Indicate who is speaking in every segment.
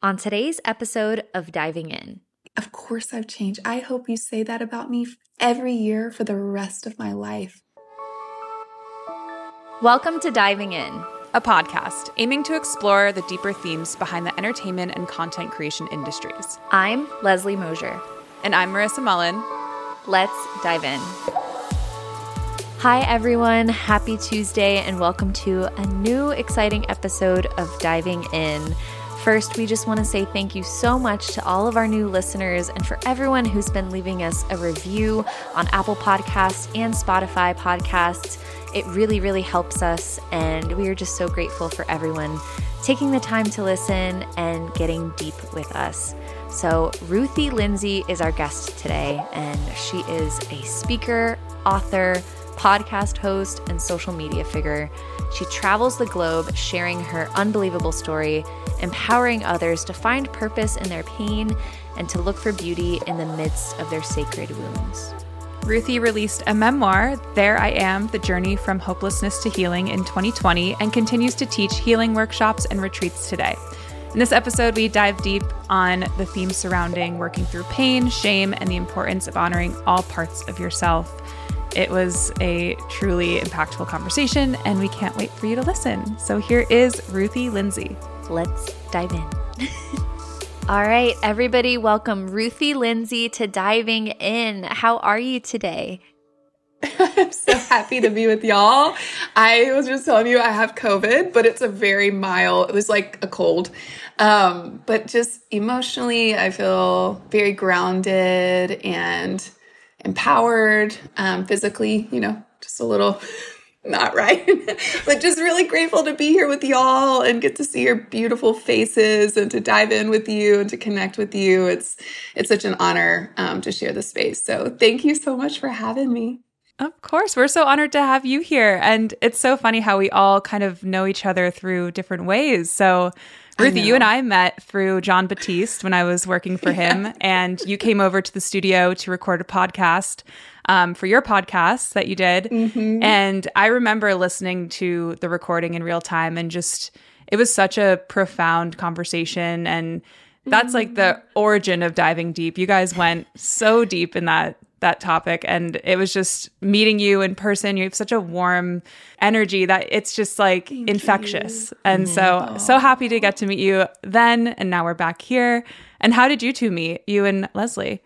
Speaker 1: on today's episode of Diving In.
Speaker 2: Of course, I've changed. I hope you say that about me every year for the rest of my life.
Speaker 1: Welcome to Diving In,
Speaker 3: a podcast aiming to explore the deeper themes behind the entertainment and content creation industries.
Speaker 1: I'm Leslie Mosier.
Speaker 3: And I'm Marissa Mullen.
Speaker 1: Let's dive in. Hi, everyone. Happy Tuesday, and welcome to a new exciting episode of Diving In. First, we just want to say thank you so much to all of our new listeners and for everyone who's been leaving us a review on Apple Podcasts and Spotify podcasts. It really, really helps us, and we are just so grateful for everyone taking the time to listen and getting deep with us. So, Ruthie Lindsey is our guest today, and she is a speaker, author, podcast host, and social media figure. She travels the globe sharing her unbelievable story, empowering others to find purpose in their pain and to look for beauty in the midst of their sacred wounds.
Speaker 3: Ruthie released a memoir, There I Am The Journey from Hopelessness to Healing, in 2020 and continues to teach healing workshops and retreats today. In this episode, we dive deep on the themes surrounding working through pain, shame, and the importance of honoring all parts of yourself. It was a truly impactful conversation, and we can't wait for you to listen. So here is Ruthie Lindsey.
Speaker 1: Let's dive in. All right, everybody, welcome Ruthie Lindsey to Diving In. How are you today?
Speaker 2: I'm so happy to be with y'all. I was just telling you I have COVID, but it's a very mild, it was like a cold. Um, but just emotionally, I feel very grounded and empowered um, physically, you know, just a little not right, but just really grateful to be here with y'all and get to see your beautiful faces and to dive in with you and to connect with you. It's it's such an honor um, to share the space. So thank you so much for having me.
Speaker 3: Of course, we're so honored to have you here, and it's so funny how we all kind of know each other through different ways. So Ruthie, you and I met through Jon Batiste when I was working for him, yeah. and you came over to the studio to record a podcast um, for your podcast that you did. Mm-hmm. And I remember listening to the recording in real time, and just it was such a profound conversation. And that's like the mm-hmm. origin of diving deep. You guys went so deep in that that topic and it was just meeting you in person you have such a warm energy that it's just like Thank infectious you. and mm-hmm. so so happy to get to meet you then and now we're back here and how did you two meet you and leslie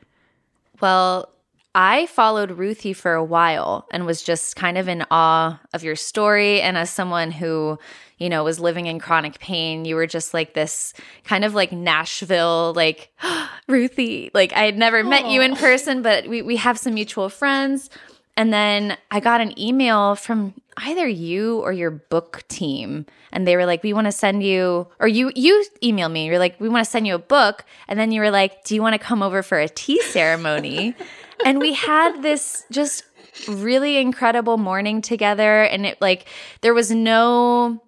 Speaker 1: well I followed Ruthie for a while and was just kind of in awe of your story. And as someone who, you know, was living in chronic pain, you were just like this kind of like Nashville, like Ruthie. Like I had never Aww. met you in person, but we, we have some mutual friends. And then I got an email from either you or your book team and they were like we want to send you or you you email me you're like we want to send you a book and then you were like do you want to come over for a tea ceremony and we had this just really incredible morning together and it like there was no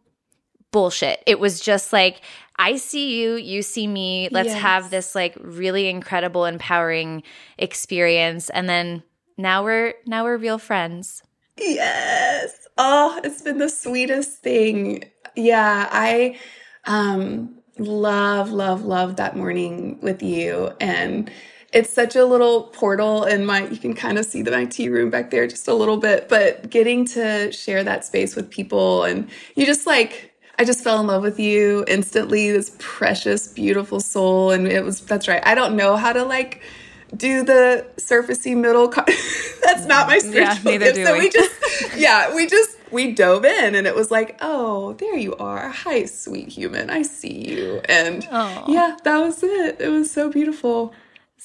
Speaker 1: bullshit it was just like I see you, you see me. Let's yes. have this like really incredible empowering experience and then now we're now we're real friends.
Speaker 2: Yes. Oh, it's been the sweetest thing. Yeah, I um love love love that morning with you and it's such a little portal and my you can kind of see the my tea room back there just a little bit but getting to share that space with people and you just like I just fell in love with you instantly this precious beautiful soul and it was that's right I don't know how to like do the surfacey middle that's not my spiritual yeah, gift. so we. we just yeah we just we dove in and it was like oh there you are hi sweet human i see you and Aww. yeah that was it it was so beautiful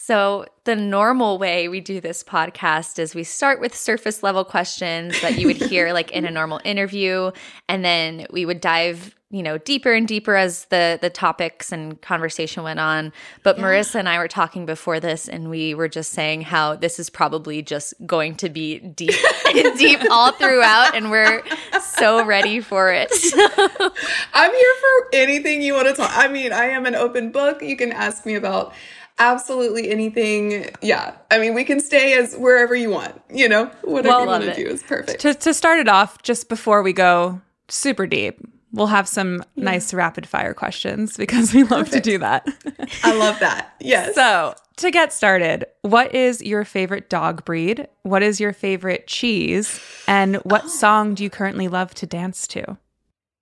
Speaker 1: so, the normal way we do this podcast is we start with surface level questions that you would hear like in a normal interview and then we would dive, you know, deeper and deeper as the the topics and conversation went on. But yeah. Marissa and I were talking before this and we were just saying how this is probably just going to be deep deep all throughout and we're so ready for it.
Speaker 2: I'm here for anything you want to talk. I mean, I am an open book. You can ask me about absolutely anything. Yeah. I mean, we can stay as wherever you want, you know, whatever well, you want to do is perfect.
Speaker 3: To, to start it off, just before we go super deep, we'll have some yeah. nice rapid fire questions because we love Perfect. to do that.
Speaker 2: I love that. Yes.
Speaker 3: So, to get started, what is your favorite dog breed? What is your favorite cheese? And what oh. song do you currently love to dance to?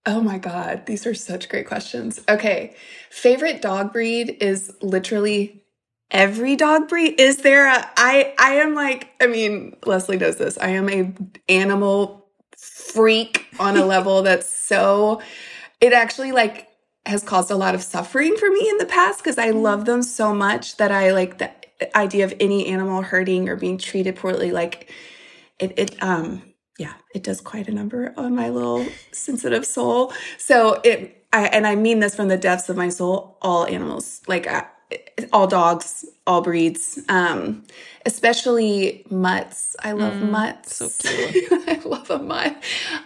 Speaker 2: Oh my God, these are such great questions. Okay, favorite dog breed is literally every dog breed. Is there a, I, I am like, I mean, Leslie does this. I am a animal freak on a level that's so, it actually like has caused a lot of suffering for me in the past because I love them so much that I like the idea of any animal hurting or being treated poorly. Like it, it, um, yeah, it does quite a number on my little sensitive soul. So it, I, and I mean this from the depths of my soul, all animals, like all dogs, all breeds, um, especially mutts. I love mm, mutts. So cute. I love a mutt.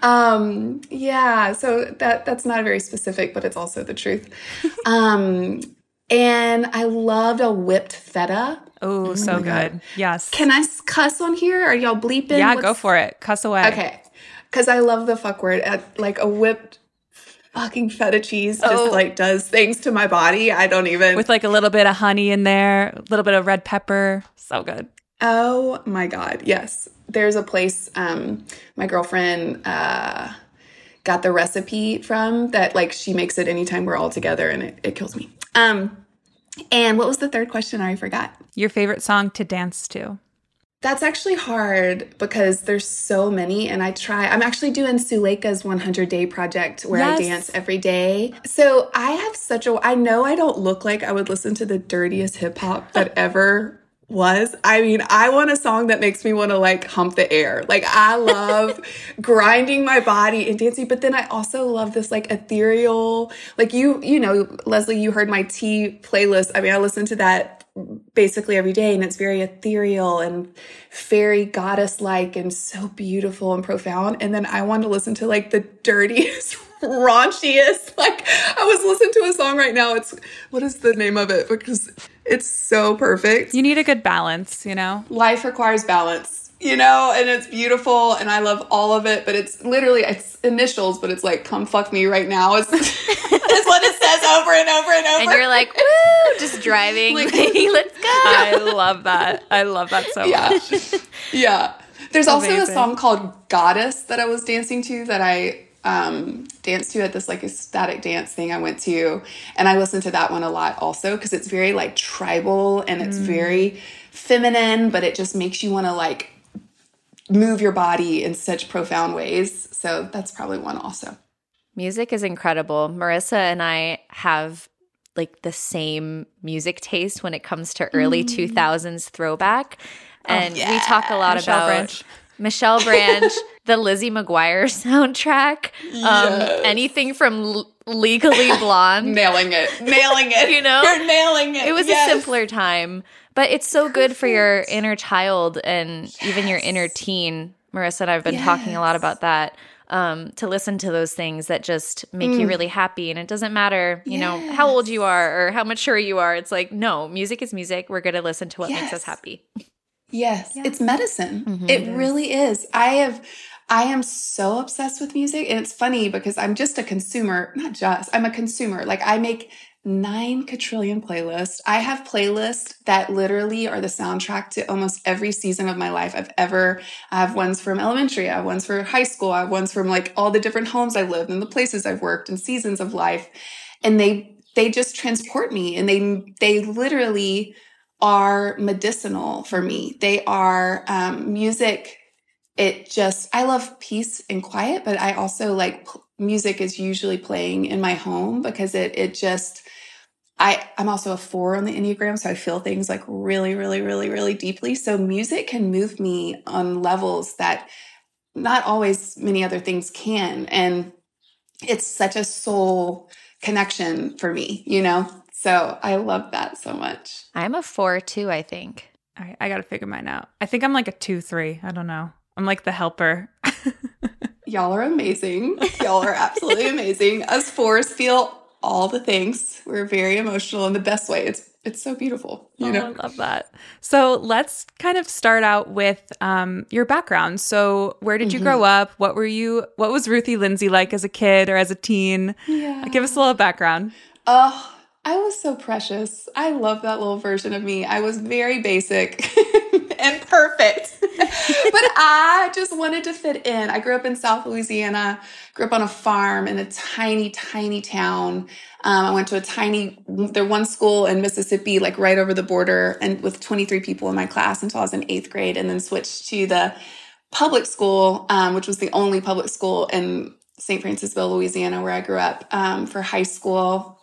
Speaker 2: Um, yeah, so that that's not very specific, but it's also the truth. um, and I loved a whipped feta.
Speaker 3: Oh, so good. God. Yes.
Speaker 2: Can I cuss on here? Are y'all bleeping?
Speaker 3: Yeah, What's... go for it. Cuss away.
Speaker 2: Okay. Because I love the fuck word. At, like a whipped fucking feta cheese just oh. like does things to my body. I don't even.
Speaker 3: With like a little bit of honey in there, a little bit of red pepper. So good.
Speaker 2: Oh my God. Yes. There's a place um, my girlfriend uh, got the recipe from that like she makes it anytime we're all together and it, it kills me. Um, and what was the third question? I forgot.
Speaker 3: Your favorite song to dance to?
Speaker 2: That's actually hard because there's so many, and I try. I'm actually doing Suleika's 100 day project where yes. I dance every day. So I have such a. I know I don't look like I would listen to the dirtiest hip hop that ever was. I mean, I want a song that makes me want to like hump the air. Like I love grinding my body and dancing, but then I also love this like ethereal, like you, you know, Leslie, you heard my tea playlist. I mean, I listen to that basically every day and it's very ethereal and fairy goddess like and so beautiful and profound. And then i want to listen to like the dirtiest raunchiest like i was listening to a song right now. It's what is the name of it? Because it's so perfect.
Speaker 3: You need a good balance you know?
Speaker 2: Life requires balance you know, and it's beautiful and I love all of it, but it's literally it's initials, but it's like come fuck me right now. It's, it's what it says over and over and over.
Speaker 1: And you're like, woo, just driving. Like, let's go.
Speaker 3: I love that. I love that so
Speaker 2: yeah.
Speaker 3: much.
Speaker 2: yeah. There's Amazing. also a song called Goddess that I was dancing to that I um, danced to at this like ecstatic dance thing I went to. And I listened to that one a lot also because it's very like tribal and it's mm. very feminine, but it just makes you want to like move your body in such profound ways. So that's probably one also.
Speaker 1: Music is incredible. Marissa and I have like the same music taste when it comes to early mm. 2000s throwback. Oh, and oh, yeah. we talk a lot Michelle about Branch. Michelle Branch, the Lizzie McGuire soundtrack, um, yes. um, anything from L- Legally Blonde.
Speaker 2: nailing it. Nailing it.
Speaker 1: you know?
Speaker 2: You're nailing it.
Speaker 1: It was yes. a simpler time. But it's so Perfect. good for your inner child and yes. even your inner teen. Marissa and I have been talking a lot about that. Um, to listen to those things that just make mm. you really happy. And it doesn't matter, you yes. know, how old you are or how mature you are. It's like, no, music is music. We're going to listen to what yes. makes us happy.
Speaker 2: Yes, it's medicine. Mm-hmm, it really is. I have, I am so obsessed with music. And it's funny because I'm just a consumer, not just, I'm a consumer. Like I make nine quadrillion playlists. I have playlists that literally are the soundtrack to almost every season of my life I've ever. I have ones from elementary, I have ones for high school, I have ones from like all the different homes I lived and the places I've worked and seasons of life. And they they just transport me and they they literally are medicinal for me. They are um, music. It just I love peace and quiet, but I also like music is usually playing in my home because it it just I, I'm also a four on the Enneagram, so I feel things like really, really, really, really deeply. So music can move me on levels that not always many other things can. And it's such a soul connection for me, you know? So I love that so much.
Speaker 1: I'm a four too, I think.
Speaker 3: I, I got to figure mine out. I think I'm like a two, three. I don't know. I'm like the helper.
Speaker 2: Y'all are amazing. Y'all are absolutely amazing. Us fours feel all the things. We're very emotional in the best way. It's it's so beautiful. You oh, know,
Speaker 3: I love that. So let's kind of start out with um, your background. So where did you mm-hmm. grow up? What were you? What was Ruthie Lindsey like as a kid or as a teen? Yeah. Give us a little background.
Speaker 2: Oh, I was so precious. I love that little version of me. I was very basic and perfect. but I just wanted to fit in. I grew up in South Louisiana, grew up on a farm in a tiny, tiny town. Um, I went to a tiny, there one school in Mississippi, like right over the border, and with 23 people in my class until I was in eighth grade, and then switched to the public school, um, which was the only public school in St. Francisville, Louisiana, where I grew up um, for high school.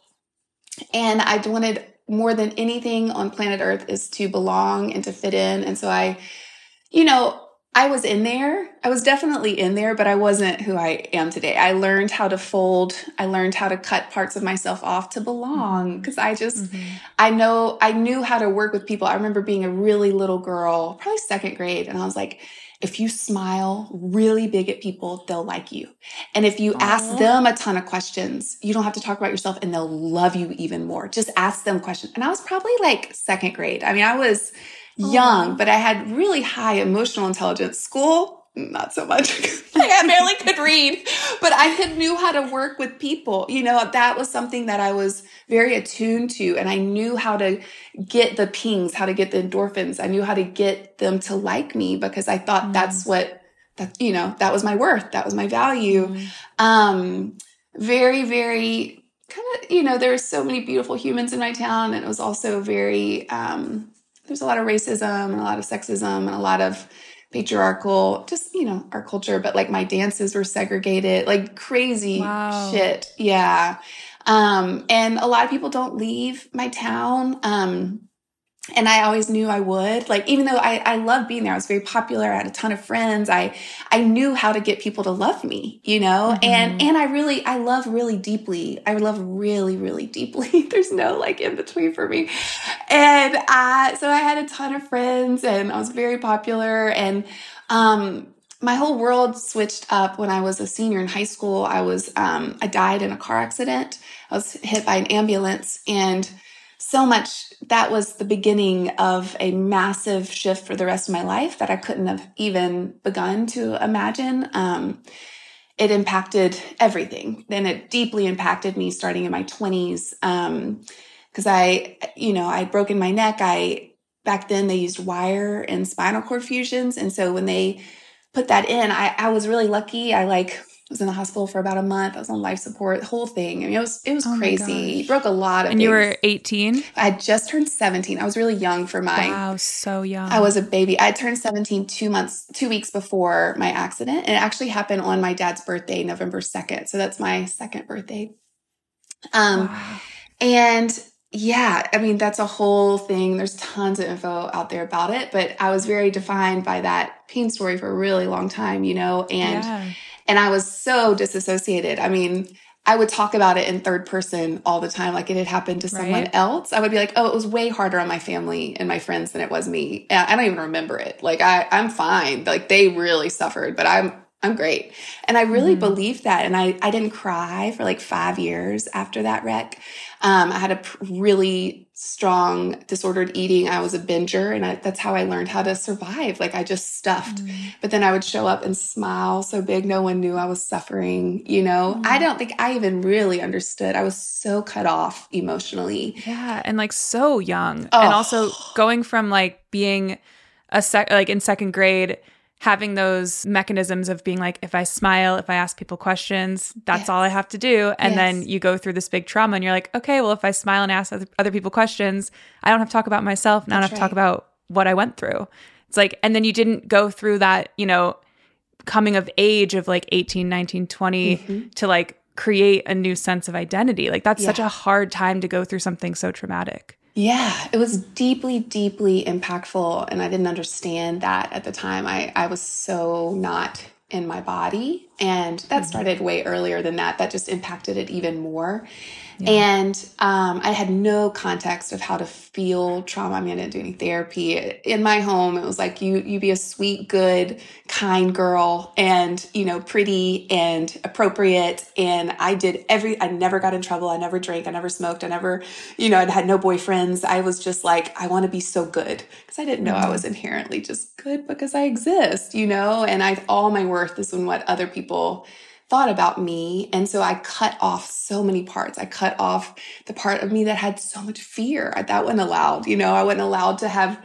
Speaker 2: And I wanted more than anything on planet Earth is to belong and to fit in. And so I, you know, I was in there. I was definitely in there, but I wasn't who I am today. I learned how to fold. I learned how to cut parts of myself off to belong because I just, mm-hmm. I know, I knew how to work with people. I remember being a really little girl, probably second grade, and I was like, if you smile really big at people, they'll like you. And if you Aww. ask oh. them a ton of questions, you don't have to talk about yourself and they'll love you even more. Just ask them questions. And I was probably like second grade. I mean, I was oh. young, but I had really high emotional intelligence. School, not so much. I barely could read, but I could knew how to work with people. You know, that was something that I was very attuned to, and I knew how to get the pings, how to get the endorphins. I knew how to get them to like me because I thought mm. that's what that you know that was my worth, that was my value. Mm. Um, very, very kind of you know there were so many beautiful humans in my town, and it was also very um, there's a lot of racism and a lot of sexism and a lot of patriarchal, just, you know, our culture, but like my dances were segregated, like crazy wow. shit. Yeah. Um, and a lot of people don't leave my town. Um, and I always knew I would. Like, even though I, I love being there, I was very popular. I had a ton of friends. I, I knew how to get people to love me, you know, mm-hmm. and, and I really, I love really deeply. I love really, really deeply. There's no like in between for me. And I, so I had a ton of friends and I was very popular and, um, my whole world switched up when I was a senior in high school. I was, um, I died in a car accident. I was hit by an ambulance and, so much that was the beginning of a massive shift for the rest of my life that I couldn't have even begun to imagine. Um, it impacted everything. Then it deeply impacted me starting in my 20s. Um, cause I, you know, I'd broken my neck. I, back then they used wire and spinal cord fusions. And so when they put that in, I, I was really lucky. I like was in the hospital for about a month. I was on life support, the whole thing. I mean, it was it was oh crazy. Broke a lot of.
Speaker 3: And things. you were eighteen.
Speaker 2: I had just turned seventeen. I was really young for my.
Speaker 3: Wow, so young.
Speaker 2: I was a baby. I turned seventeen two months, two weeks before my accident, and it actually happened on my dad's birthday, November second. So that's my second birthday. Um, wow. and yeah, I mean that's a whole thing. There's tons of info out there about it, but I was very defined by that pain story for a really long time, you know, and. Yeah and I was so disassociated. I mean, I would talk about it in third person all the time, like it had happened to someone right. else. I would be like, "Oh, it was way harder on my family and my friends than it was me." I don't even remember it. Like I, I'm fine. Like they really suffered, but I'm I'm great. And I really mm. believed that. And I, I didn't cry for like five years after that wreck. Um, I had a really strong disordered eating. I was a binger and I, that's how I learned how to survive. Like I just stuffed, mm. but then I would show up and smile so big. No one knew I was suffering. You know, mm. I don't think I even really understood. I was so cut off emotionally.
Speaker 3: Yeah. And like so young. Oh. And also going from like being a sec, like in second grade, having those mechanisms of being like, if I smile, if I ask people questions, that's yes. all I have to do. And yes. then you go through this big trauma and you're like, okay, well, if I smile and ask other people questions, I don't have to talk about myself. Now I don't have right. to talk about what I went through. It's like, and then you didn't go through that, you know, coming of age of like 18, 19, 20 mm-hmm. to like create a new sense of identity. Like that's yeah. such a hard time to go through something so traumatic.
Speaker 2: Yeah, it was deeply, deeply impactful. And I didn't understand that at the time. I, I was so not in my body. And that mm-hmm. started way earlier than that. That just impacted it even more. Yeah. And um, I had no context of how to feel trauma. I mean, I didn't do any therapy. In my home, it was like you you be a sweet, good, kind girl, and you know, pretty and appropriate. And I did every. I never got in trouble. I never drank. I never smoked. I never, you know, I had no boyfriends. I was just like, I want to be so good because I didn't know mm-hmm. I was inherently just good because I exist, you know. And I all my worth is in what other people thought about me. And so I cut off so many parts. I cut off the part of me that had so much fear. That wasn't allowed. You know, I wasn't allowed to have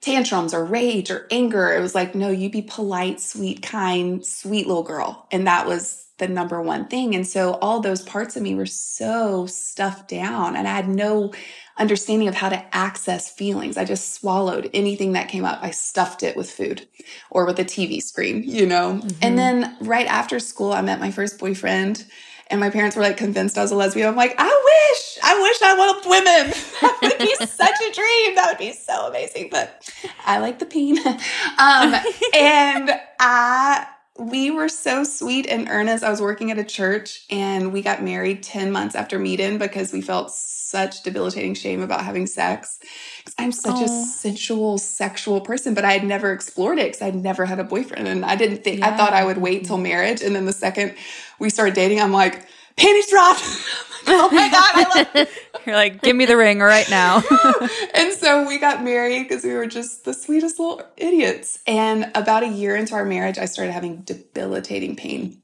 Speaker 2: tantrums or rage or anger. It was like, no, you be polite, sweet, kind, sweet little girl. And that was the number one thing. And so all those parts of me were so stuffed down and I had no understanding of how to access feelings. I just swallowed anything that came up. I stuffed it with food or with a TV screen, you know? Mm-hmm. And then right after school, I met my first boyfriend and my parents were like convinced I was a lesbian. I'm like, I wish, I wish I loved women. that would be such a dream. That would be so amazing. But I like the pain. um, and I, we were so sweet and earnest. I was working at a church and we got married 10 months after meeting because we felt such debilitating shame about having sex. I'm such Aww. a oh. sensual, sexual person, but I had never explored it because I'd never had a boyfriend. And I didn't think, yeah. I thought I would wait till marriage. And then the second we started dating, I'm like, panties dropped. oh my God, I love
Speaker 3: You're like, give me the ring right now.
Speaker 2: and so we got married because we were just the sweetest little idiots. And about a year into our marriage, I started having debilitating pain.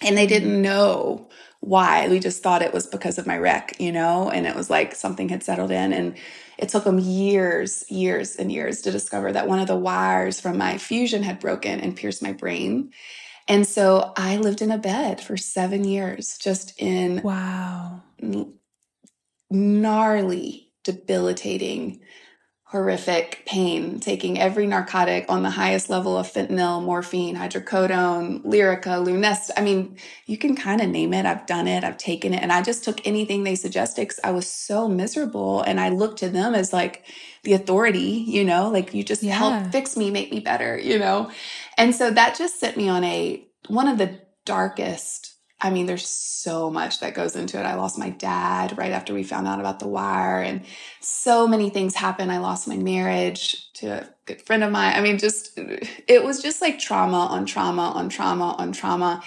Speaker 2: And they didn't mm. know why. We just thought it was because of my wreck, you know, and it was like something had settled in. And it took them years, years, and years to discover that one of the wires from my fusion had broken and pierced my brain. And so I lived in a bed for seven years, just in
Speaker 3: wow,
Speaker 2: gnarly, debilitating horrific pain, taking every narcotic on the highest level of fentanyl, morphine, hydrocodone, Lyrica, Lunesta. I mean, you can kind of name it. I've done it. I've taken it. And I just took anything they suggested because I was so miserable. And I looked to them as like the authority, you know, like you just yeah. help fix me, make me better, you know? And so that just sent me on a, one of the darkest I mean, there's so much that goes into it. I lost my dad right after we found out about the wire, and so many things happened. I lost my marriage to a good friend of mine. I mean, just it was just like trauma on trauma on trauma on trauma.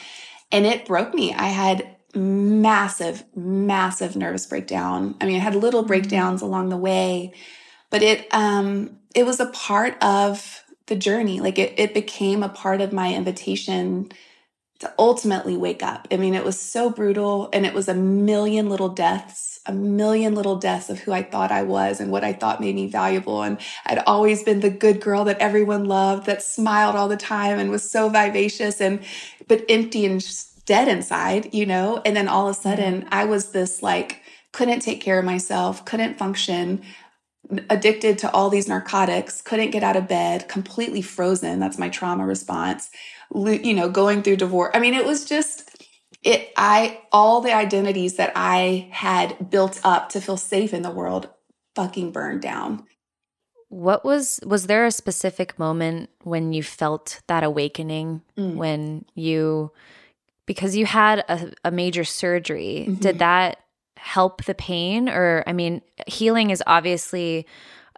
Speaker 2: And it broke me. I had massive, massive nervous breakdown. I mean, I had little mm-hmm. breakdowns along the way, but it um it was a part of the journey. Like it it became a part of my invitation to ultimately wake up. I mean, it was so brutal and it was a million little deaths, a million little deaths of who I thought I was and what I thought made me valuable. And I'd always been the good girl that everyone loved, that smiled all the time and was so vivacious and, but empty and dead inside, you know? And then all of a mm-hmm. sudden I was this like, couldn't take care of myself, couldn't function, addicted to all these narcotics, couldn't get out of bed, completely frozen. That's my trauma response you know, going through divorce. I mean, it was just, it, I, all the identities that I had built up to feel safe in the world fucking burned down.
Speaker 1: What was, was there a specific moment when you felt that awakening mm. when you, because you had a, a major surgery, mm-hmm. did that help the pain? Or, I mean, healing is obviously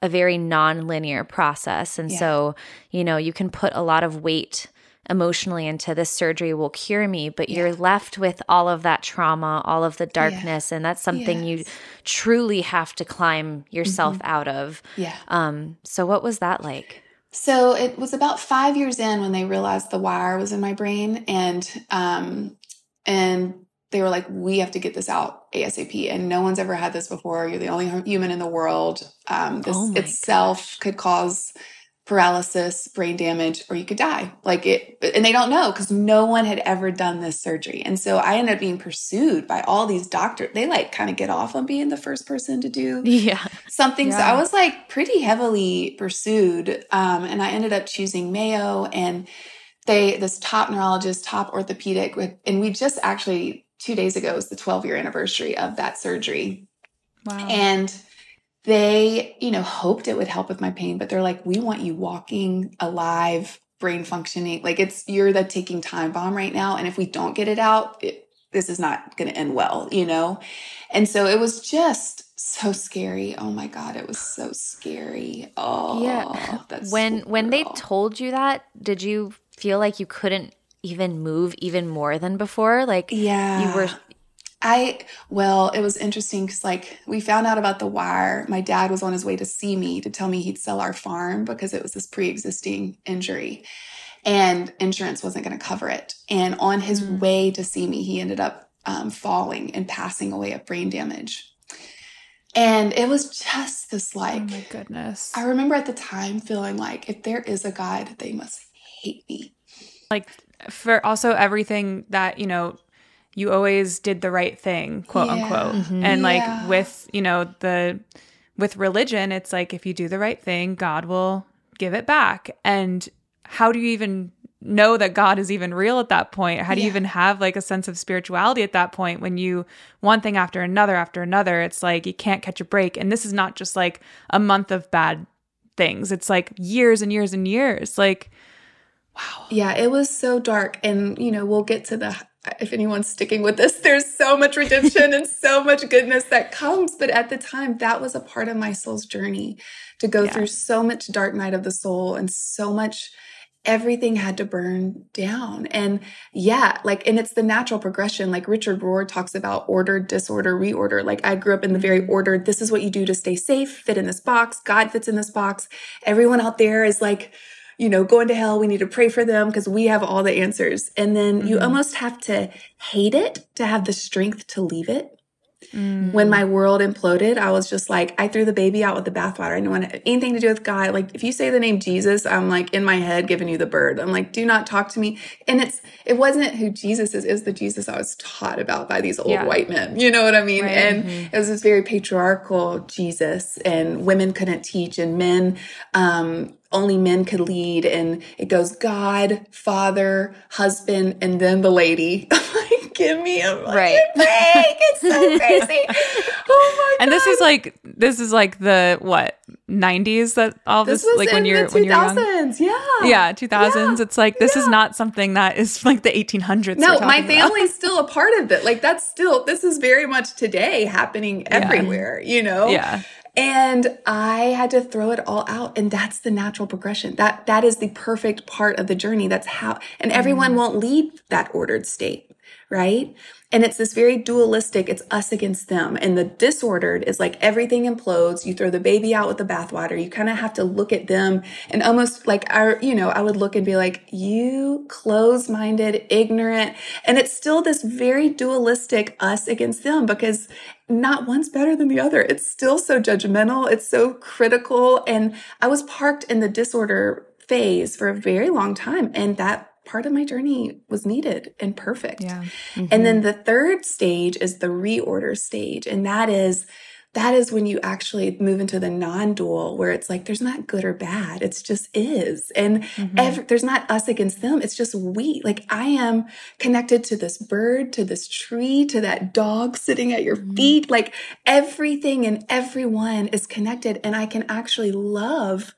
Speaker 1: a very non-linear process and yeah. so you know you can put a lot of weight emotionally into this surgery will cure me, but yeah. you're left with all of that trauma, all of the darkness, yeah. and that's something yes. you truly have to climb yourself mm-hmm. out of.
Speaker 2: Yeah.
Speaker 1: Um, so what was that like?
Speaker 2: So it was about five years in when they realized the wire was in my brain, and um, and they were like, "We have to get this out ASAP." And no one's ever had this before. You're the only human in the world. Um, this oh itself could cause paralysis, brain damage, or you could die. Like it, and they don't know because no one had ever done this surgery. And so I ended up being pursued by all these doctors. They like kind of get off on being the first person to do
Speaker 1: yeah.
Speaker 2: something. Yeah. So I was like pretty heavily pursued. Um, and I ended up choosing Mayo and they, this top neurologist, top orthopedic, and we just actually two days ago was the 12 year anniversary of that surgery. Wow. And they, you know, hoped it would help with my pain, but they're like, we want you walking, alive, brain functioning. Like it's, you're the taking time bomb right now. And if we don't get it out, it, this is not going to end well, you know? And so it was just so scary. Oh my god, it was so scary. Oh,
Speaker 1: yeah. when when they told you that, did you feel like you couldn't even move even more than before? Like
Speaker 2: yeah,
Speaker 1: you were
Speaker 2: I, well, it was interesting because, like, we found out about the wire. My dad was on his way to see me to tell me he'd sell our farm because it was this pre existing injury and insurance wasn't going to cover it. And on his mm. way to see me, he ended up um, falling and passing away of brain damage. And it was just this like, oh
Speaker 3: my goodness.
Speaker 2: I remember at the time feeling like if there is a God, they must hate me.
Speaker 3: Like, for also everything that, you know, you always did the right thing, quote yeah. unquote. Mm-hmm. And like yeah. with, you know, the with religion, it's like if you do the right thing, God will give it back. And how do you even know that God is even real at that point? How do you even have like a sense of spirituality at that point when you one thing after another after another? It's like you can't catch a break. And this is not just like a month of bad things. It's like years and years and years. Like wow.
Speaker 2: Yeah, it was so dark and you know, we'll get to the if anyone's sticking with this, there's so much redemption and so much goodness that comes. But at the time, that was a part of my soul's journey to go yeah. through so much dark night of the soul and so much everything had to burn down. And yeah, like, and it's the natural progression. Like Richard Rohr talks about order, disorder, reorder. Like I grew up in the very mm-hmm. ordered, this is what you do to stay safe, fit in this box. God fits in this box. Everyone out there is like, you know, going to hell. We need to pray for them because we have all the answers. And then mm-hmm. you almost have to hate it to have the strength to leave it. Mm. When my world imploded, I was just like, I threw the baby out with the bathwater. I didn't want anything to do with God. Like, if you say the name Jesus, I'm like in my head giving you the bird. I'm like, do not talk to me. And it's, it wasn't who Jesus is, is the Jesus I was taught about by these old yeah. white men. You know what I mean? Right. And mm-hmm. it was this very patriarchal Jesus, and women couldn't teach, and men, um, only men could lead and it goes God, father, husband, and then the lady. give me a right. break. It's so crazy. oh my
Speaker 3: God. And this is like this is like the what nineties that all this, this like when you're when you're young.
Speaker 2: Yeah.
Speaker 3: Yeah, two thousands. Yeah. It's like this yeah. is not something that is like the eighteen hundreds.
Speaker 2: No, my family's still a part of it. Like that's still this is very much today happening everywhere, yeah. you know?
Speaker 3: Yeah.
Speaker 2: And I had to throw it all out. And that's the natural progression. That, that is the perfect part of the journey. That's how, and everyone mm. won't lead that ordered state, right? And it's this very dualistic, it's us against them. And the disordered is like everything implodes. You throw the baby out with the bathwater. You kind of have to look at them and almost like our, you know, I would look and be like, you close minded, ignorant. And it's still this very dualistic us against them because not one's better than the other. It's still so judgmental. It's so critical. And I was parked in the disorder phase for a very long time. And that part of my journey was needed and perfect.
Speaker 3: Yeah.
Speaker 2: Mm-hmm. And then the third stage is the reorder stage. And that is, that is when you actually move into the non-dual where it's like there's not good or bad it's just is and mm-hmm. every, there's not us against them it's just we like i am connected to this bird to this tree to that dog sitting at your mm-hmm. feet like everything and everyone is connected and i can actually love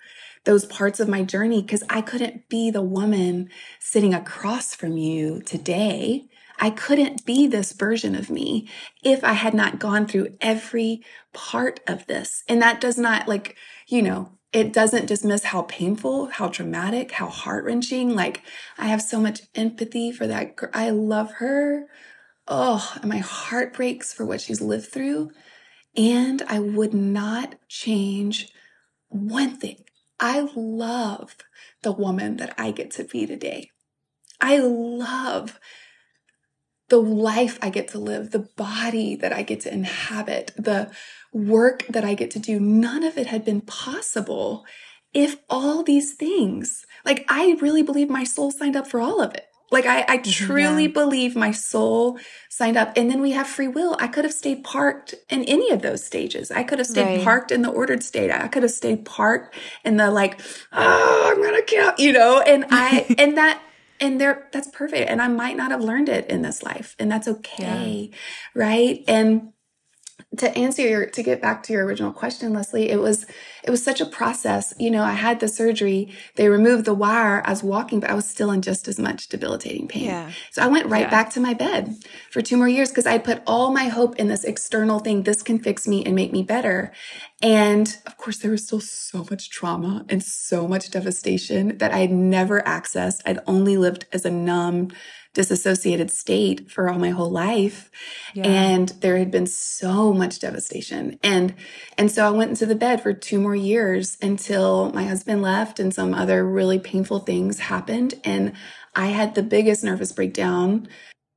Speaker 2: those parts of my journey because I couldn't be the woman sitting across from you today. I couldn't be this version of me if I had not gone through every part of this. And that does not like, you know, it doesn't dismiss how painful, how traumatic, how heart wrenching. Like I have so much empathy for that. Girl. I love her. Oh, and my heart breaks for what she's lived through. And I would not change one thing I love the woman that I get to be today. I love the life I get to live, the body that I get to inhabit, the work that I get to do. None of it had been possible if all these things, like I really believe my soul signed up for all of it. Like I, I truly yeah. believe my soul signed up. And then we have free will. I could have stayed parked in any of those stages. I could have stayed right. parked in the ordered state. I could have stayed parked in the like, oh, I'm gonna count, you know, and I and that and there that's perfect. And I might not have learned it in this life. And that's okay. Yeah. Right. And to answer your to get back to your original question leslie it was it was such a process. You know i had the surgery. They removed the wire i was walking but i was still in just as much debilitating pain. Yeah. so i went right yeah. back to my bed for two more years because i put all my hope in this external thing. This can fix me and make me better. And of course there was still so much trauma and so much devastation that i had never accessed. I'd only lived as a numb disassociated state for all my whole life. Yeah. And there had been so much devastation. And, and so I went into the bed for two more years until my husband left and some other really painful things happened. And I had the biggest nervous breakdown.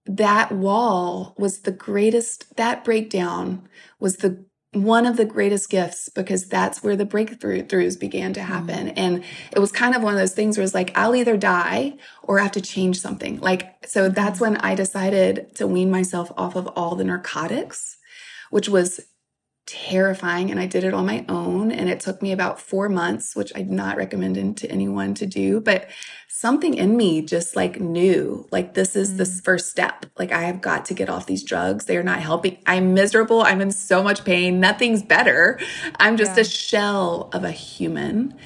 Speaker 2: That wall was the greatest, that breakdown was the one of the greatest gifts because that's where the breakthroughs began to mm-hmm. happen. Mm. And it was kind of one of those things where it's like, I'll either die or I have to change something. Like, so that's mm-hmm. when I decided to wean myself off of all the narcotics, which was terrifying and I did it on my own and it took me about 4 months which I'd not recommend to anyone to do but something in me just like knew like this is mm. the first step. Like I have got to get off these drugs. They are not helping. I'm miserable. I'm in so much pain. Nothing's better. I'm just yeah. a shell of a human.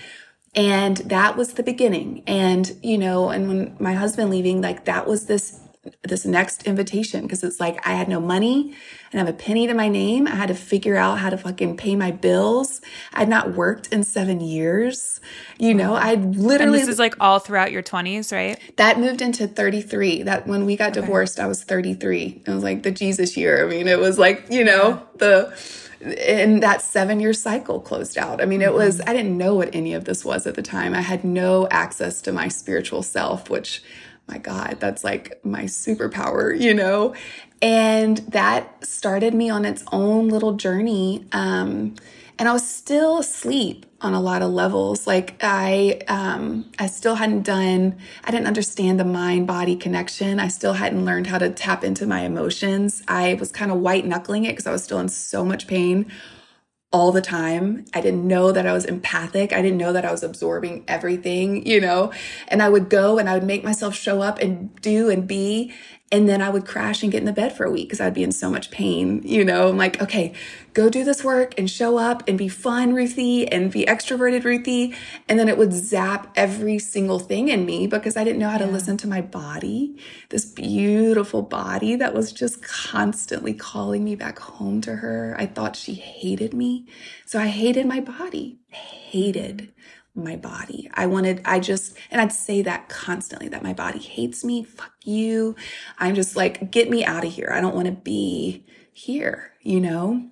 Speaker 2: And that was the beginning. And you know and when my husband leaving like that was this this next invitation because it's like I had no money and have a penny to my name. I had to figure out how to fucking pay my bills. I'd not worked in seven years. You know, I literally.
Speaker 3: And this is like all throughout your 20s, right?
Speaker 2: That moved into 33. That when we got okay. divorced, I was 33. It was like the Jesus year. I mean, it was like, you know, the and that seven year cycle closed out. I mean, it was, mm-hmm. I didn't know what any of this was at the time. I had no access to my spiritual self, which my God, that's like my superpower, you know? And that started me on its own little journey. Um, and I was still asleep on a lot of levels. Like I, um, I still hadn't done, I didn't understand the mind body connection. I still hadn't learned how to tap into my emotions. I was kind of white knuckling it because I was still in so much pain all the time. I didn't know that I was empathic. I didn't know that I was absorbing everything, you know? And I would go and I would make myself show up and do and be. And then I would crash and get in the bed for a week because I'd be in so much pain, you know? I'm like, okay, go do this work and show up and be fun, Ruthie, and be extroverted, Ruthie. And then it would zap every single thing in me because I didn't know how to yeah. listen to my body, this beautiful body that was just constantly calling me back home to her. I thought she hated me. So I hated my body, hated my body. I wanted, I just, and I'd say that constantly that my body hates me. Fuck you. I'm just like, get me out of here. I don't want to be here, you know?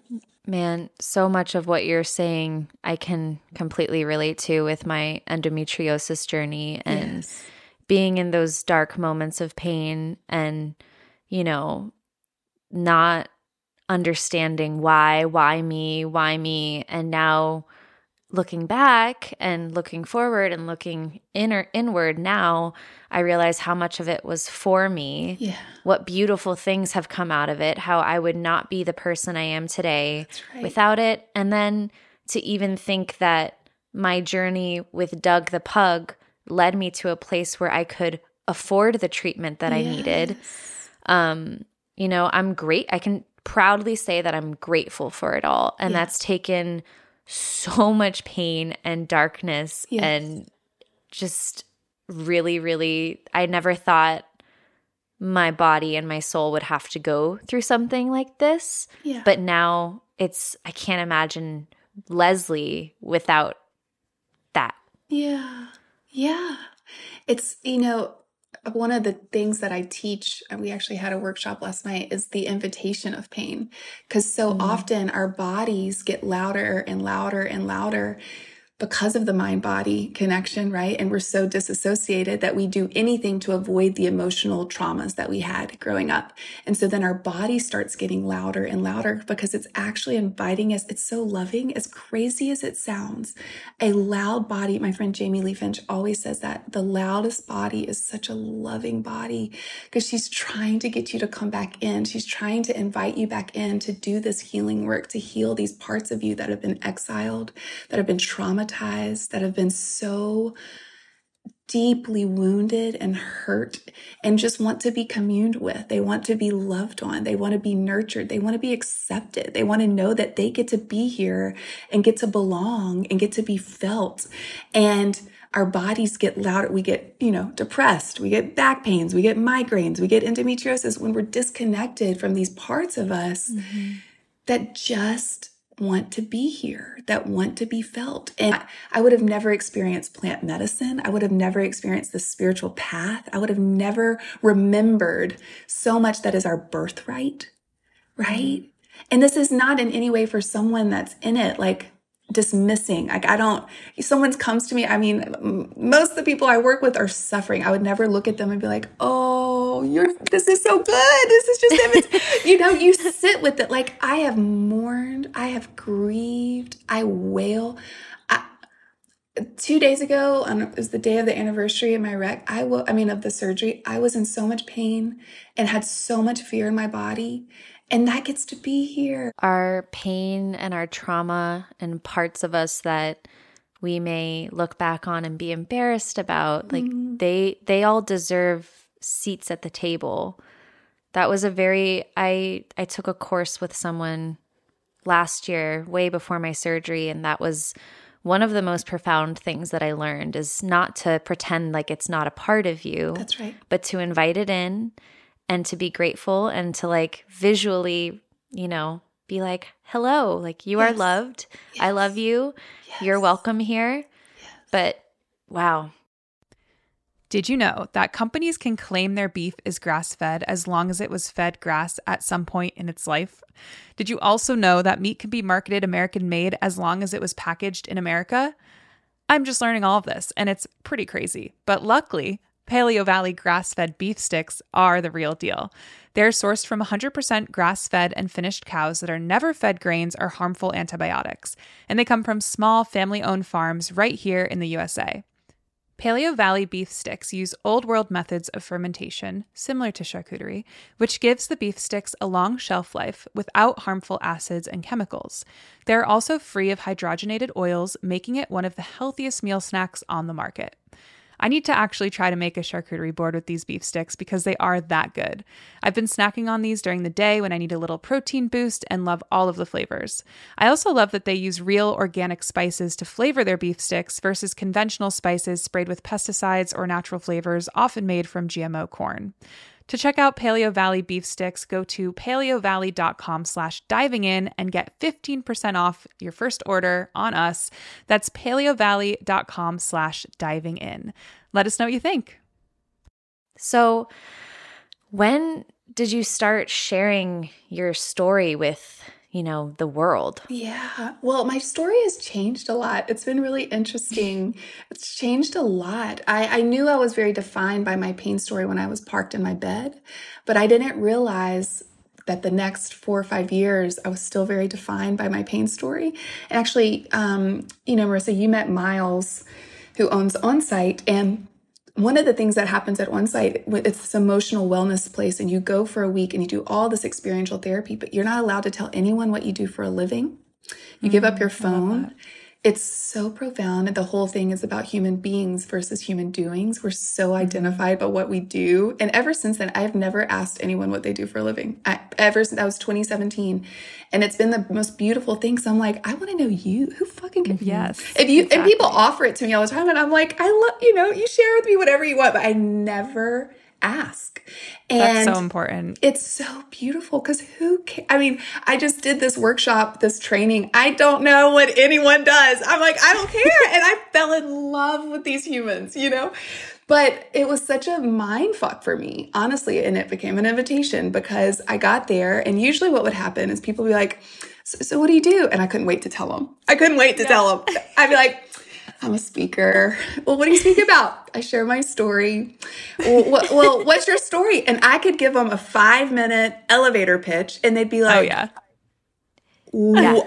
Speaker 1: Man, so much of what you're saying I can completely relate to with my endometriosis journey and yes. being in those dark moments of pain and, you know, not understanding why, why me, why me. And now looking back and looking forward and looking inner inward now i realize how much of it was for me
Speaker 2: yeah
Speaker 1: what beautiful things have come out of it how i would not be the person i am today right. without it and then to even think that my journey with doug the pug led me to a place where i could afford the treatment that yes. i needed um you know i'm great i can proudly say that i'm grateful for it all and yeah. that's taken so much pain and darkness yes. and just really, really, I never thought my body and my soul would have to go through something like this.
Speaker 2: Yeah.
Speaker 1: But now it's, I can't imagine Leslie without that.
Speaker 2: Yeah. Yeah. It's, you know, one of the things that I teach, and we actually had a workshop last night, is the invitation of pain. Because so mm-hmm. often our bodies get louder and louder and louder because of the mind body connection, right? And we're so disassociated that we do anything to avoid the emotional traumas that we had growing up. And so then our body starts getting louder and louder because it's actually inviting us. It's so loving, as crazy as it sounds. A loud body, my friend Jamie Lee Finch always says that the loudest body is such a loving body because she's trying to get you to come back in. She's trying to invite you back in to do this healing work, to heal these parts of you that have been exiled, that have been traumatized traumatized, that have been so deeply wounded and hurt and just want to be communed with. They want to be loved on. They want to be nurtured. They want to be accepted. They want to know that they get to be here and get to belong and get to be felt. And our bodies get louder. We get, you know, depressed. We get back pains. We get migraines. We get endometriosis when we're disconnected from these parts of us mm-hmm. that just want to be here, that want to be felt. And I would have never experienced plant medicine. I would have never experienced the spiritual path. I would have never remembered so much that is our birthright, right? Mm-hmm. And this is not in any way for someone that's in it. Like, dismissing. Like I don't, someone comes to me. I mean, most of the people I work with are suffering. I would never look at them and be like, "Oh, you're this is so good. This is just you know, you sit with it. Like I have mourned, I have grieved, I wail. I, two days ago, on it was the day of the anniversary of my wreck. I will, I mean, of the surgery. I was in so much pain and had so much fear in my body and that gets to be here.
Speaker 1: Our pain and our trauma and parts of us that we may look back on and be embarrassed about, like mm. they they all deserve seats at the table. That was a very I I took a course with someone last year way before my surgery and that was one of the most profound things that I learned is not to pretend like it's not a part of you.
Speaker 2: That's right.
Speaker 1: But to invite it in and to be grateful and to like visually, you know, be like, hello, like you yes. are loved. Yes. I love you. Yes. You're welcome here. But wow.
Speaker 3: Did you know that companies can claim their beef is grass fed as long as it was fed grass at some point in its life? Did you also know that meat can be marketed American made as long as it was packaged in America? I'm just learning all of this, and it's pretty crazy. But luckily, Paleo Valley grass fed beef sticks are the real deal. They're sourced from 100% grass fed and finished cows that are never fed grains or harmful antibiotics, and they come from small family owned farms right here in the USA. Paleo Valley beef sticks use old world methods of fermentation, similar to charcuterie, which gives the beef sticks a long shelf life without harmful acids and chemicals. They're also free of hydrogenated oils, making it one of the healthiest meal snacks on the market. I need to actually try to make a charcuterie board with these beef sticks because they are that good. I've been snacking on these during the day when I need a little protein boost and love all of the flavors. I also love that they use real organic spices to flavor their beef sticks versus conventional spices sprayed with pesticides or natural flavors often made from GMO corn. To check out Paleo Valley beef sticks, go to paleovalley.com slash diving in and get 15% off your first order on us. That's paleovalley.com slash diving in. Let us know what you think.
Speaker 1: So, when did you start sharing your story with you know, the world.
Speaker 2: Yeah. Well, my story has changed a lot. It's been really interesting. it's changed a lot. I, I knew I was very defined by my pain story when I was parked in my bed, but I didn't realize that the next four or five years I was still very defined by my pain story. And actually, um, you know, Marissa, you met Miles, who owns Onsite, and one of the things that happens at Onsite it's this emotional wellness place and you go for a week and you do all this experiential therapy but you're not allowed to tell anyone what you do for a living. You mm, give up mm, your phone it's so profound. The whole thing is about human beings versus human doings. We're so mm-hmm. identified by what we do. And ever since then, I've never asked anyone what they do for a living. I, ever since I was 2017. And it's been the most beautiful thing. So I'm like, I want to know you. Who fucking can?
Speaker 3: Yes.
Speaker 2: If you, exactly. and people offer it to me all the time. And I'm like, I love, you know, you share with me whatever you want, but I never ask.
Speaker 3: And That's so important.
Speaker 2: It's so beautiful because who can, I mean, I just did this workshop, this training. I don't know what anyone does. I'm like, I don't care. and I fell in love with these humans, you know? But it was such a mind fuck for me, honestly. And it became an invitation because I got there. And usually what would happen is people would be like, so, so what do you do? And I couldn't wait to tell them. I couldn't wait to yeah. tell them. I'd be like, I'm a speaker. Well, what do you speak about? I share my story. Well, what, well, what's your story? And I could give them a five minute elevator pitch and they'd be oh, like,
Speaker 3: Oh, yeah.
Speaker 2: yeah.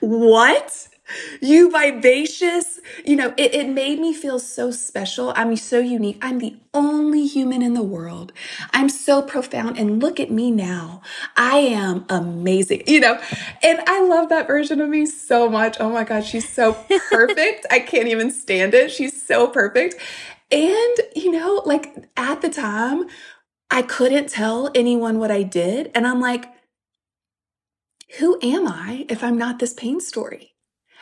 Speaker 2: What? you vivacious. You know, it, it made me feel so special. I'm so unique. I'm the only human in the world. I'm so profound. And look at me now. I am amazing, you know, and I love that version of me so much. Oh my God, she's so perfect. I can't even stand it. She's so perfect. And, you know, like at the time, I couldn't tell anyone what I did. And I'm like, who am I if I'm not this pain story?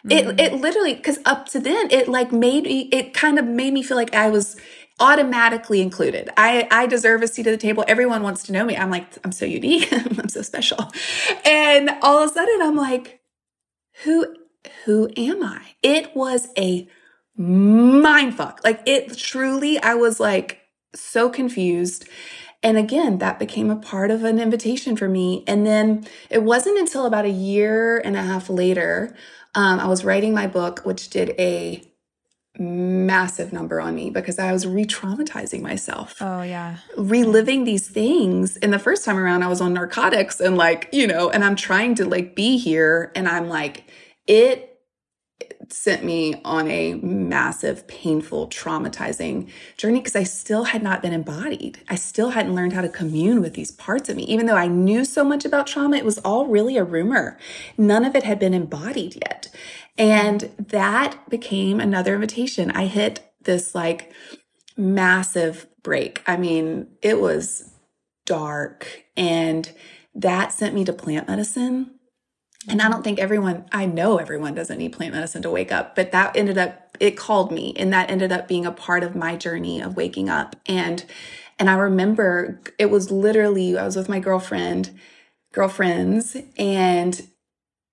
Speaker 2: Mm-hmm. It, it literally, cause up to then, it like made me, it kind of made me feel like I was automatically included. I, I deserve a seat at the table. Everyone wants to know me. I'm like, I'm so unique. I'm so special. And all of a sudden I'm like, who, who am I? It was a mind fuck. Like it truly, I was like so confused. And again, that became a part of an invitation for me. And then it wasn't until about a year and a half later, um, I was writing my book, which did a massive number on me because I was re traumatizing myself.
Speaker 3: Oh, yeah.
Speaker 2: Reliving these things. And the first time around, I was on narcotics and like, you know, and I'm trying to like be here. And I'm like, it sent me on a massive, painful, traumatizing journey because I still had not been embodied. I still hadn't learned how to commune with these parts of me. Even though I knew so much about trauma, it was all really a rumor. None of it had been embodied yet. And that became another invitation. I hit this like massive break. I mean, it was dark and that sent me to plant medicine. And I don't think everyone, I know everyone doesn't need plant medicine to wake up, but that ended up, it called me and that ended up being a part of my journey of waking up. And, and I remember it was literally, I was with my girlfriend, girlfriends, and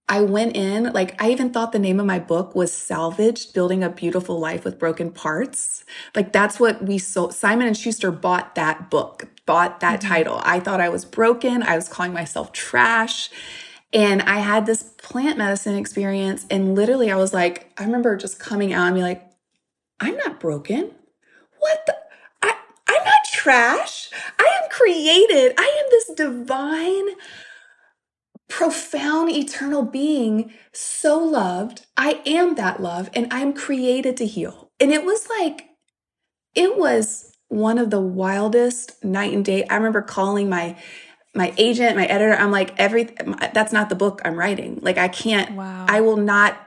Speaker 2: I went in, like, I even thought the name of my book was Salvaged Building a Beautiful Life with Broken Parts. Like, that's what we sold. Simon and Schuster bought that book, bought that mm-hmm. title. I thought I was broken. I was calling myself trash. And I had this plant medicine experience. And literally, I was like, I remember just coming out and be like, I'm not broken. What the? I, I'm not trash. I am created. I am this divine profound eternal being, so loved. I am that love and I'm created to heal. And it was like, it was one of the wildest night and day. I remember calling my my agent, my editor, I'm like, every that's not the book I'm writing. Like I can't wow. I will not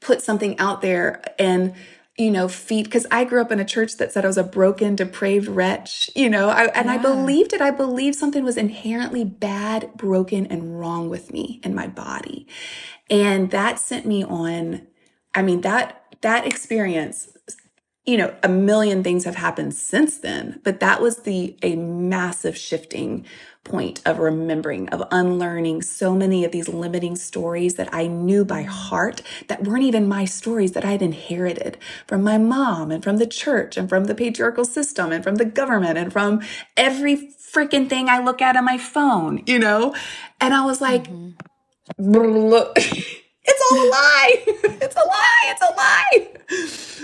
Speaker 2: put something out there and you know, feet, because I grew up in a church that said I was a broken, depraved wretch, you know, I, and yeah. I believed it. I believed something was inherently bad, broken, and wrong with me and my body. And that sent me on, I mean, that, that experience you know, a million things have happened since then, but that was the, a massive shifting point of remembering, of unlearning so many of these limiting stories that I knew by heart that weren't even my stories that I'd inherited from my mom and from the church and from the patriarchal system and from the government and from every freaking thing I look at on my phone, you know? And I was like, mm-hmm. it's all a lie. it's a lie. It's a lie.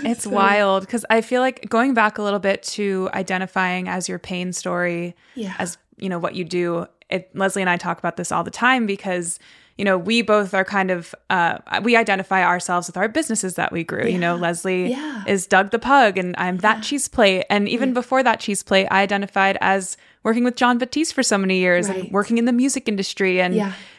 Speaker 3: It's so. wild because I feel like going back a little bit to identifying as your pain story, yeah. as you know what you do it, leslie and i talk about this all the time because you know we both are kind of uh, we identify ourselves with our businesses that we grew yeah. you know leslie yeah. is doug the pug and i'm that yeah. cheese plate and even before that cheese plate i identified as working with jon batiste for so many years right. and working in the music industry and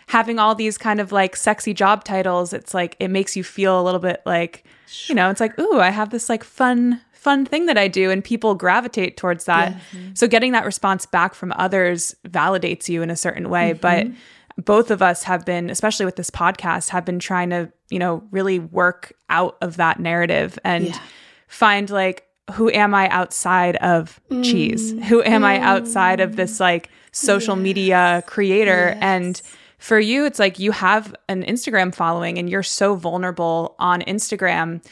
Speaker 3: having all these kind of like sexy job titles it's like it makes you feel a little bit like you know it's like ooh i have this like fun fun thing that I do and people gravitate towards that. Mm-hmm. So getting that response back from others validates you in a certain way, mm-hmm. but both of us have been especially with this podcast have been trying to, you know, really work out of that narrative and yeah. find like who am I outside of mm. cheese? Who am I outside of this like social yes. media creator yes. and for you it's like you have an Instagram following and you're so vulnerable on Instagram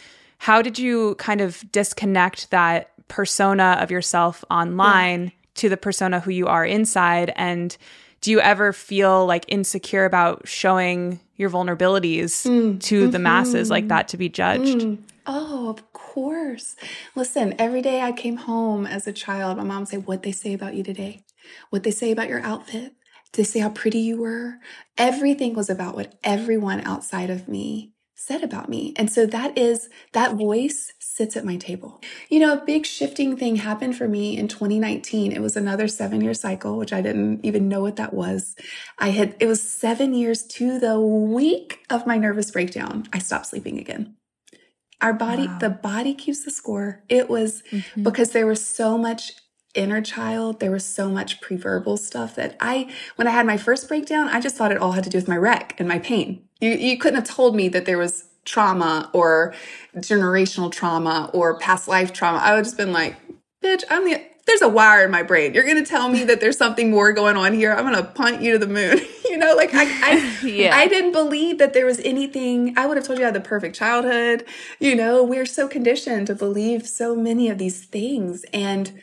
Speaker 3: how did you kind of disconnect that persona of yourself online yeah. to the persona who you are inside? And do you ever feel like insecure about showing your vulnerabilities mm. to mm-hmm. the masses like that to be judged? Mm.
Speaker 2: Oh, of course. Listen, every day I came home as a child, my mom say, What they say about you today? What they say about your outfit? Did they say how pretty you were? Everything was about what everyone outside of me said about me. And so that is, that voice sits at my table. You know, a big shifting thing happened for me in 2019. It was another seven year cycle, which I didn't even know what that was. I had, it was seven years to the week of my nervous breakdown. I stopped sleeping again. Our body, wow. the body keeps the score. It was mm-hmm. because there was so much inner child. There was so much preverbal stuff that I, when I had my first breakdown, I just thought it all had to do with my wreck and my pain. You, you couldn't have told me that there was trauma or generational trauma or past life trauma. I would just been like, bitch, I'm the, there's a wire in my brain. You're going to tell me that there's something more going on here. I'm going to punt you to the moon. you know, like I, I, yeah. I didn't believe that there was anything. I would have told you I had the perfect childhood. You know, we're so conditioned to believe so many of these things. And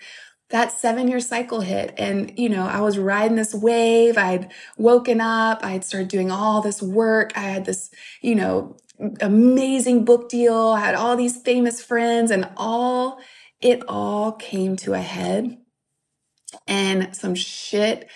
Speaker 2: that seven year cycle hit and you know i was riding this wave. I'd woken up. I'd started doing all this work. I had this you know amazing book deal. I had all these famous friends and all it all came to a head and some shit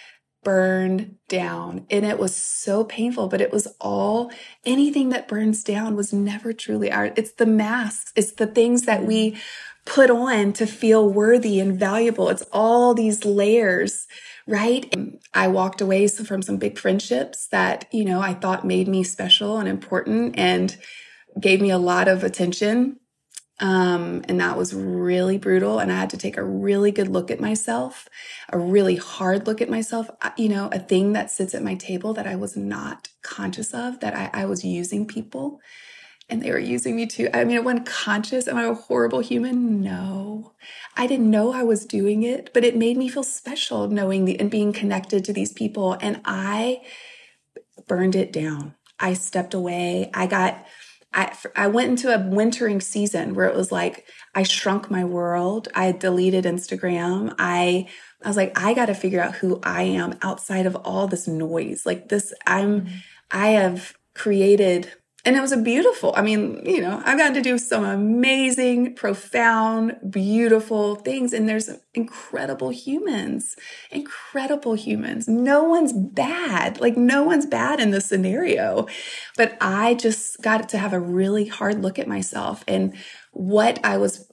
Speaker 2: burned down. And it was so painful but it was all anything that burns down was never truly ours. It's the masks. It's the things that we put on to feel worthy and valuable. It's all these layers, right? I walked away from some big friendships that, you know, I thought made me special and important and gave me a lot of attention. Um, and that was really brutal. And I had to take a really good look at myself, a really hard look at myself. You know, a thing that sits at my table that I was not conscious of, that I, I was using people and they were using me too. I mean, I wasn't conscious. Am I a horrible human? No. I didn't know I was doing it, but it made me feel special knowing the, and being connected to these people. And I burned it down. I stepped away. I got, I, I went into a wintering season where it was like, I shrunk my world. I deleted Instagram. I, I was like, I got to figure out who I am outside of all this noise. Like this, I'm, mm-hmm. I have created and it was a beautiful, I mean, you know, I've gotten to do some amazing, profound, beautiful things. And there's incredible humans, incredible humans. No one's bad. Like, no one's bad in this scenario. But I just got to have a really hard look at myself and what I was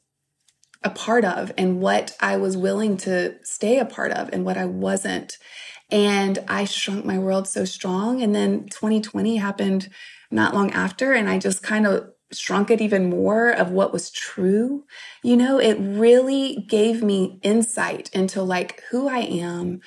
Speaker 2: a part of and what I was willing to stay a part of and what I wasn't. And I shrunk my world so strong. And then 2020 happened not long after. And I just kind of shrunk it even more of what was true. You know, it really gave me insight into like who I am,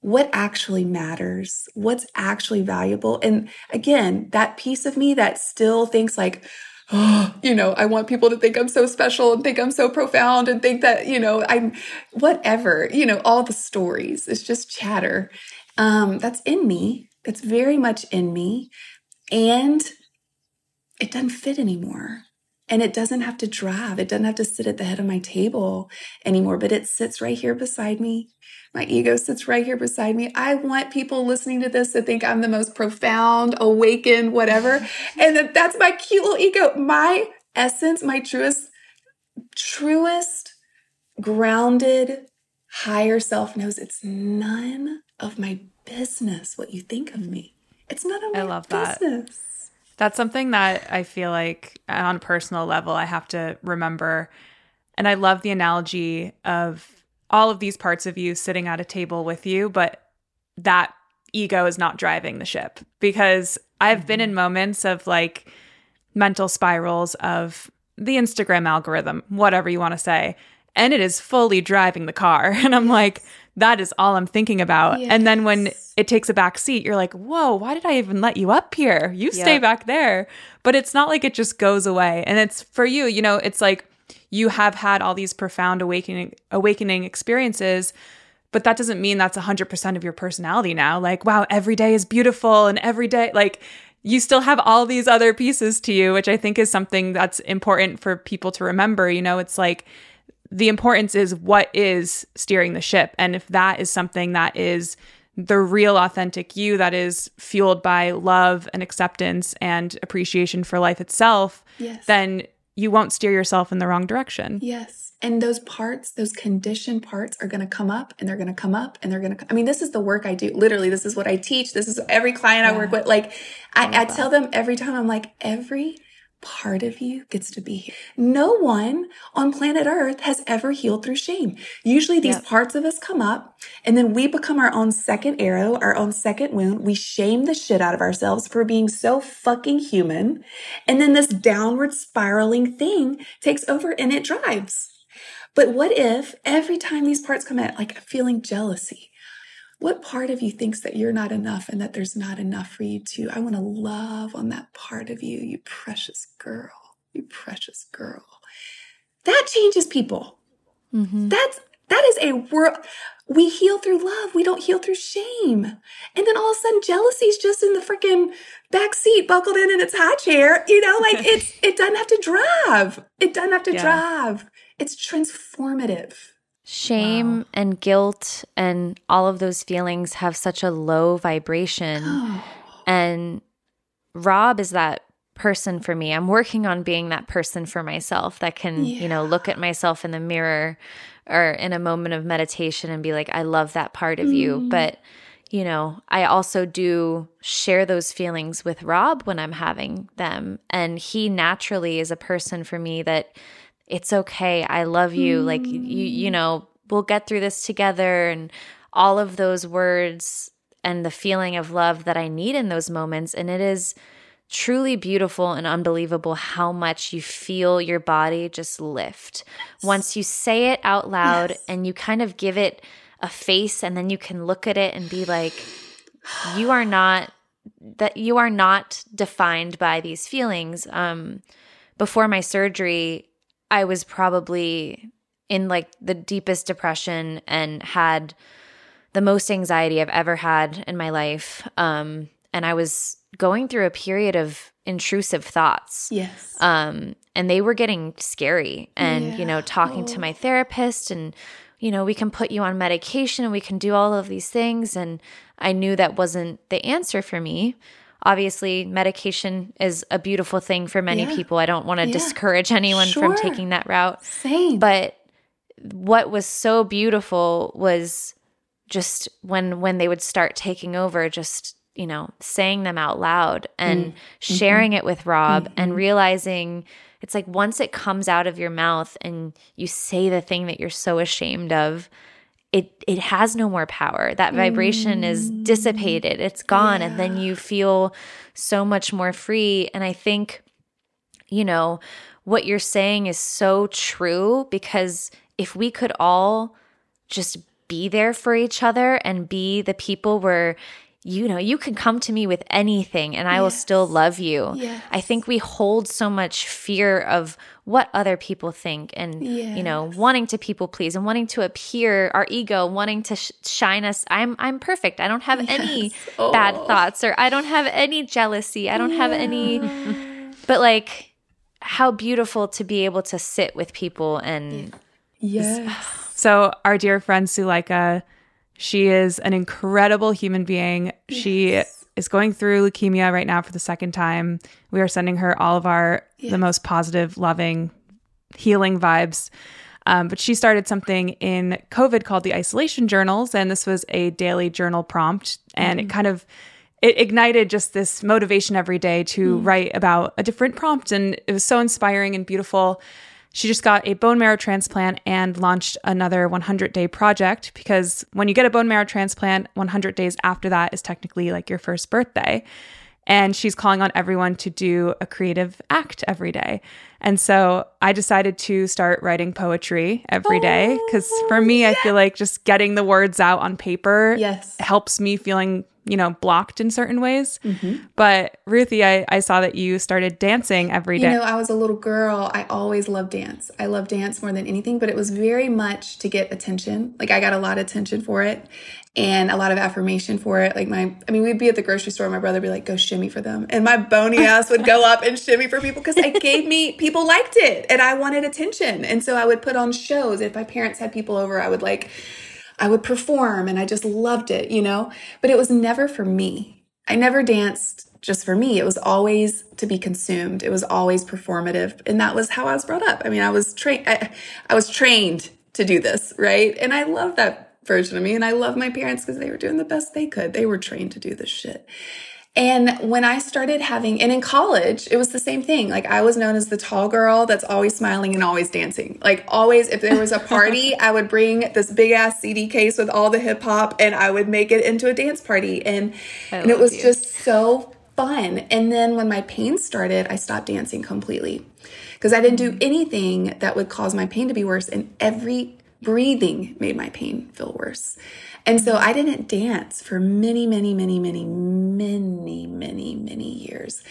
Speaker 2: what actually matters, what's actually valuable. And again, that piece of me that still thinks like, oh, you know, I want people to think I'm so special and think I'm so profound and think that, you know, I'm whatever, you know, all the stories. It's just chatter. Um, that's in me. It's very much in me. And it doesn't fit anymore. And it doesn't have to drive. It doesn't have to sit at the head of my table anymore, but it sits right here beside me. My ego sits right here beside me. I want people listening to this to think I'm the most profound, awakened, whatever. and that that's my cute little ego. My essence, my truest, truest, grounded, higher self knows it's none of my business what you think of me. It's none of I love business. that.
Speaker 3: That's something that I feel like on a personal level I have to remember. And I love the analogy of all of these parts of you sitting at a table with you, but that ego is not driving the ship because I've mm-hmm. been in moments of like mental spirals of the Instagram algorithm, whatever you want to say, and it is fully driving the car. And I'm like, that is all I'm thinking about. Yes. And then when it takes a back seat, you're like, whoa, why did I even let you up here? You stay back there. But it's not like it just goes away. And it's for you, you know, it's like you have had all these profound awakening awakening experiences but that doesn't mean that's 100% of your personality now like wow every day is beautiful and every day like you still have all these other pieces to you which i think is something that's important for people to remember you know it's like the importance is what is steering the ship. And if that is something that is the real authentic you that is fueled by love and acceptance and appreciation for life itself, yes. then you won't steer yourself in the wrong direction.
Speaker 2: Yes. And those parts, those conditioned parts are going to come up and they're going to come up and they're going to, I mean, this is the work I do. Literally, this is what I teach. This is every client yeah. I work with. Like, I, I, I tell them every time, I'm like, every part of you gets to be here. No one on planet Earth has ever healed through shame. Usually these yep. parts of us come up and then we become our own second arrow, our own second wound. We shame the shit out of ourselves for being so fucking human. And then this downward spiraling thing takes over and it drives. But what if every time these parts come out, like feeling jealousy, what part of you thinks that you're not enough and that there's not enough for you too? I want to love on that part of you, you precious girl, you precious girl. That changes people. Mm-hmm. That's that is a world. We heal through love. We don't heal through shame. And then all of a sudden, jealousy's just in the freaking back seat, buckled in in its high chair. You know, like it's it doesn't have to drive. It doesn't have to yeah. drive. It's transformative.
Speaker 1: Shame wow. and guilt and all of those feelings have such a low vibration. Oh. And Rob is that person for me. I'm working on being that person for myself that can, yeah. you know, look at myself in the mirror or in a moment of meditation and be like, I love that part of mm. you. But, you know, I also do share those feelings with Rob when I'm having them. And he naturally is a person for me that it's okay. I love you. Mm. Like you you know, we'll get through this together and all of those words and the feeling of love that I need in those moments and it is truly beautiful and unbelievable how much you feel your body just lift once you say it out loud yes. and you kind of give it a face and then you can look at it and be like you are not that you are not defined by these feelings um before my surgery I was probably in like the deepest depression and had the most anxiety I've ever had in my life. Um, and I was going through a period of intrusive thoughts.
Speaker 2: Yes.
Speaker 1: Um, and they were getting scary. And, yeah. you know, talking oh. to my therapist and, you know, we can put you on medication and we can do all of these things. And I knew that wasn't the answer for me obviously medication is a beautiful thing for many yeah. people. I don't want to yeah. discourage anyone sure. from taking that route.
Speaker 2: Same.
Speaker 1: But what was so beautiful was just when when they would start taking over just you know saying them out loud and mm. sharing mm-hmm. it with Rob mm-hmm. and realizing it's like once it comes out of your mouth and you say the thing that you're so ashamed of it it has no more power. That vibration mm. is dissipated. It's gone yeah. and then you feel so much more free and I think you know what you're saying is so true because if we could all just be there for each other and be the people where you know, you can come to me with anything and I yes. will still love you. Yes. I think we hold so much fear of what other people think and, yes. you know, wanting to people please and wanting to appear, our ego, wanting to sh- shine us. I'm, I'm perfect. I don't have any oh. bad thoughts or I don't have any jealousy. I don't yeah. have any, but like, how beautiful to be able to sit with people and.
Speaker 2: Yes.
Speaker 3: So, our dear friend Suleika she is an incredible human being. Yes. She is going through leukemia right now for the second time. We are sending her all of our yes. the most positive, loving, healing vibes. Um, but she started something in COVID called the isolation journals, and this was a daily journal prompt, and mm. it kind of it ignited just this motivation every day to mm. write about a different prompt, and it was so inspiring and beautiful. She just got a bone marrow transplant and launched another 100 day project because when you get a bone marrow transplant, 100 days after that is technically like your first birthday. And she's calling on everyone to do a creative act every day. And so I decided to start writing poetry every day oh, because for me. I feel like just getting the words out on paper
Speaker 2: yes.
Speaker 3: helps me feeling you know, blocked in certain ways. Mm-hmm. But Ruthie, I, I saw that you started dancing every day.
Speaker 2: You know, I was a little girl. I always loved dance. I love dance more than anything, but it was very much to get attention. Like I got a lot of attention for it and a lot of affirmation for it. Like my, I mean, we'd be at the grocery store. My brother would be like, go shimmy for them. And my bony ass would go up and shimmy for people because it gave me, people liked it and I wanted attention. And so I would put on shows. If my parents had people over, I would like, I would perform and I just loved it, you know? But it was never for me. I never danced just for me. It was always to be consumed. It was always performative. And that was how I was brought up. I mean, I was trained, I, I was trained to do this, right? And I love that version of me. And I love my parents because they were doing the best they could. They were trained to do this shit. And when I started having, and in college, it was the same thing. Like I was known as the tall girl that's always smiling and always dancing. Like always, if there was a party, I would bring this big ass CD case with all the hip hop and I would make it into a dance party. And, and it was you. just so fun. And then when my pain started, I stopped dancing completely because I didn't do mm. anything that would cause my pain to be worse. And every breathing made my pain feel worse. And so I didn't dance for many, many, many, many, many, many, many years.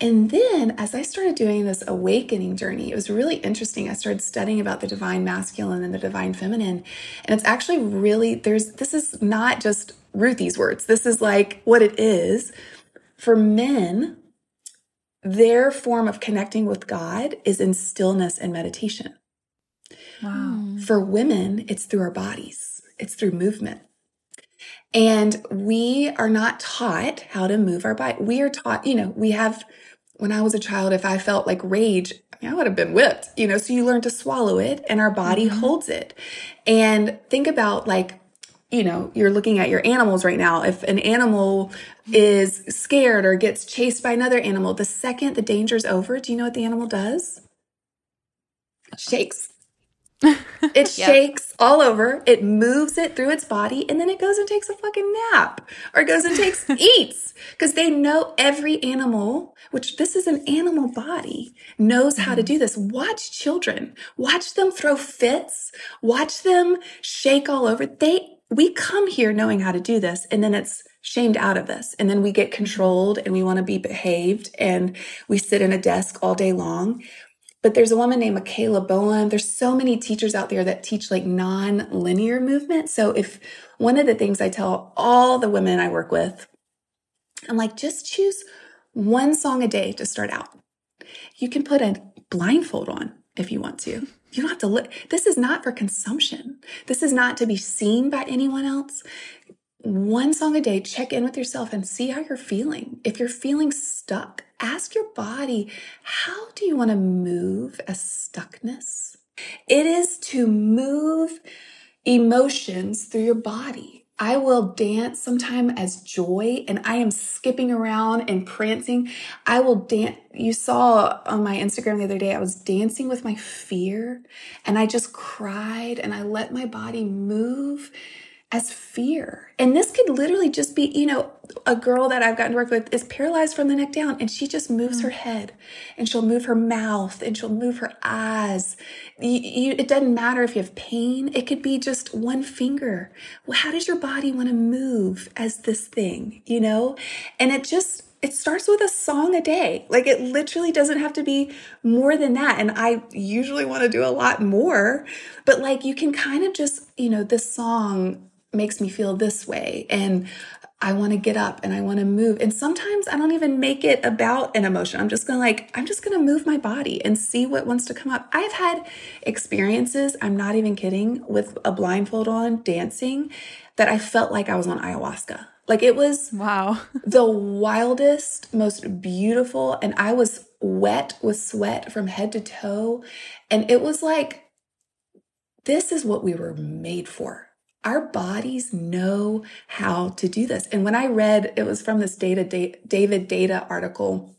Speaker 2: And then as I started doing this awakening journey, it was really interesting. I started studying about the divine masculine and the divine feminine. And it's actually really, there's, this is not just Ruthie's words. This is like what it is. For men, their form of connecting with God is in stillness and meditation. Wow. Hmm. For women, it's through our bodies, it's through movement. And we are not taught how to move our body. We are taught, you know, we have, when I was a child, if I felt like rage, I, mean, I would have been whipped, you know, so you learn to swallow it and our body mm-hmm. holds it. And think about like, you know, you're looking at your animals right now. If an animal is scared or gets chased by another animal, the second the danger's over, do you know what the animal does? Shakes it yep. shakes all over. It moves it through its body and then it goes and takes a fucking nap or goes and takes eats because they know every animal, which this is an animal body, knows how to mm-hmm. do this. Watch children, watch them throw fits, watch them shake all over. They, we come here knowing how to do this and then it's shamed out of this. And then we get controlled and we want to be behaved and we sit in a desk all day long. But there's a woman named Michaela Boehm. There's so many teachers out there that teach like non-linear movement. So if one of the things I tell all the women I work with, I'm like, just choose one song a day to start out. You can put a blindfold on if you want to. You don't have to look. This is not for consumption. This is not to be seen by anyone else one song a day, check in with yourself and see how you're feeling. If you're feeling stuck, ask your body, how do you want to move as stuckness? It is to move emotions through your body. I will dance sometime as joy and I am skipping around and prancing. I will dance. You saw on my Instagram the other day, I was dancing with my fear and I just cried and I let my body move as fear. And this could literally just be, you know, a girl that I've gotten to work with is paralyzed from the neck down and she just moves mm. her head and she'll move her mouth and she'll move her eyes. You, you, it doesn't matter if you have pain. It could be just one finger. Well, how does your body want to move as this thing, you know? And it just, it starts with a song a day. Like it literally doesn't have to be more than that. And I usually want to do a lot more, but like you can kind of just, you know, this song makes me feel this way. And I want to get up and I want to move. And sometimes I don't even make it about an emotion. I'm just going to like, I'm just going to move my body and see what wants to come up. I've had experiences, I'm not even kidding, with a blindfold on dancing that I felt like I was on ayahuasca. Like it was
Speaker 3: wow.
Speaker 2: the wildest, most beautiful and I was wet with sweat from head to toe and it was like this is what we were made for our bodies know how to do this. And when I read, it was from this data, David Deida article.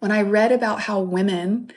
Speaker 2: When I read about how women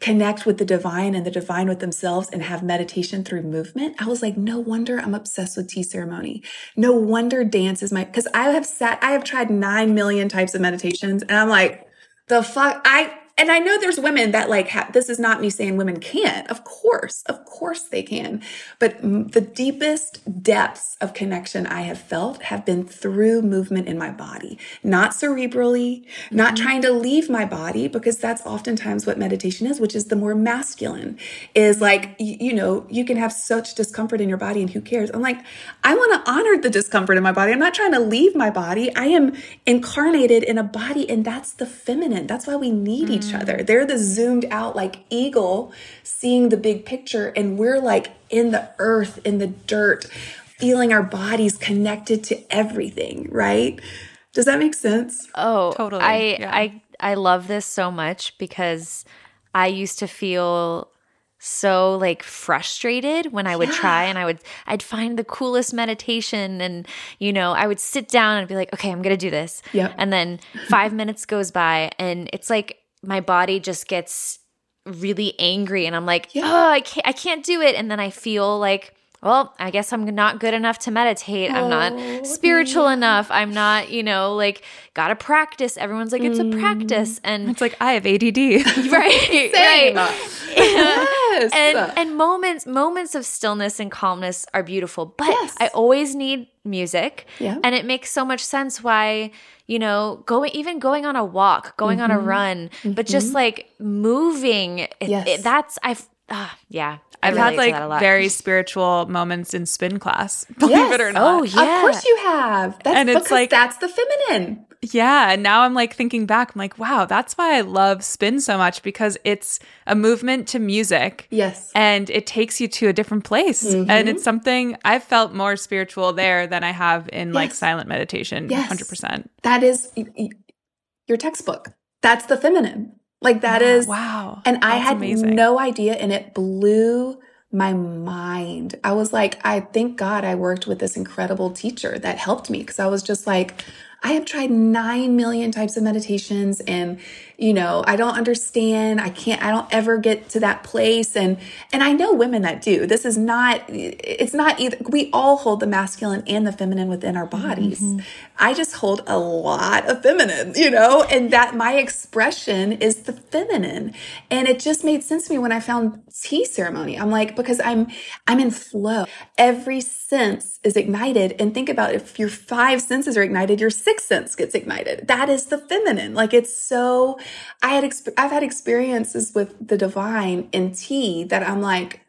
Speaker 2: connect with the divine and the divine with themselves and have meditation through movement, I was like, no wonder I'm obsessed with tea ceremony. No wonder dance is my, cause I have sat, I have tried 9 million types of meditations and I'm like, the fuck, I, and I know there's women that like, ha- this is not me saying women can't. Of course, of course they can. But the deepest depths of connection I have felt have been through movement in my body, not cerebrally, mm-hmm. not trying to leave my body, because that's oftentimes what meditation is, which is the more masculine is like, you, you know, you can have such discomfort in your body and who cares? I'm like, I want to honor the discomfort in my body. I'm not trying to leave my body. I am incarnated in a body and that's the feminine. That's why we need mm-hmm. each each other. They're the zoomed out like eagle seeing the big picture and we're like in the earth, in the dirt, feeling our bodies connected to everything, right? Does that make sense?
Speaker 1: Oh, totally. I yeah. I I love this so much because I used to feel so like frustrated when I would yeah. try and I would I'd find the coolest meditation and you know I would sit down and be like okay I'm going to do this.
Speaker 2: Yeah.
Speaker 1: And then 5 minutes goes by and it's like my body just gets really angry and I'm like yeah. oh I can't I can't do it and then I feel like well, I guess I'm not good enough to meditate. I'm not oh, spiritual enough. I'm not, you know, like gotta practice. Everyone's like, it's mm. a practice. And
Speaker 3: it's like I have ADD.
Speaker 1: right. right. yes. And and moments moments of stillness and calmness are beautiful. But yes. I always need music.
Speaker 2: Yeah.
Speaker 1: And it makes so much sense why, you know, going even going on a walk, going mm-hmm. on a mm-hmm. run, mm-hmm. but just mm-hmm. like moving.
Speaker 2: Yes.
Speaker 1: It, that's I've uh, yeah,
Speaker 3: I've had like very spiritual moments in spin class, believe yes. it or not.
Speaker 1: Oh yeah,
Speaker 2: of course you have. That's and it's like that's the feminine.
Speaker 3: Yeah, and now I'm like thinking back. I'm like, wow, that's why I love spin so much because it's a movement to music.
Speaker 2: Yes,
Speaker 3: and it takes you to a different place, mm-hmm. and it's something I've felt more spiritual there than I have in yes. like silent meditation.
Speaker 2: Yes,
Speaker 3: hundred percent.
Speaker 2: That is your textbook. That's the feminine. Like that yeah, is
Speaker 3: wow.
Speaker 2: And I had amazing. no idea and it blew my mind. I was like, I thank God I worked with this incredible teacher that helped me because I was just like, I have tried 9 million types of meditations and you know, I don't understand. I can't, I don't ever get to that place. And, and I know women that do. This is not, it's not either. We all hold the masculine and the feminine within our bodies. Mm-hmm. I just hold a lot of feminine, you know, and that my expression is the feminine. And it just made sense to me when I found tea ceremony. I'm like, because I'm, I'm in flow. Every sense is ignited. And think about if your five senses are ignited, your sixth sense gets ignited. That is the feminine. Like it's so I had, exp- I've had experiences with the divine in tea that I'm like,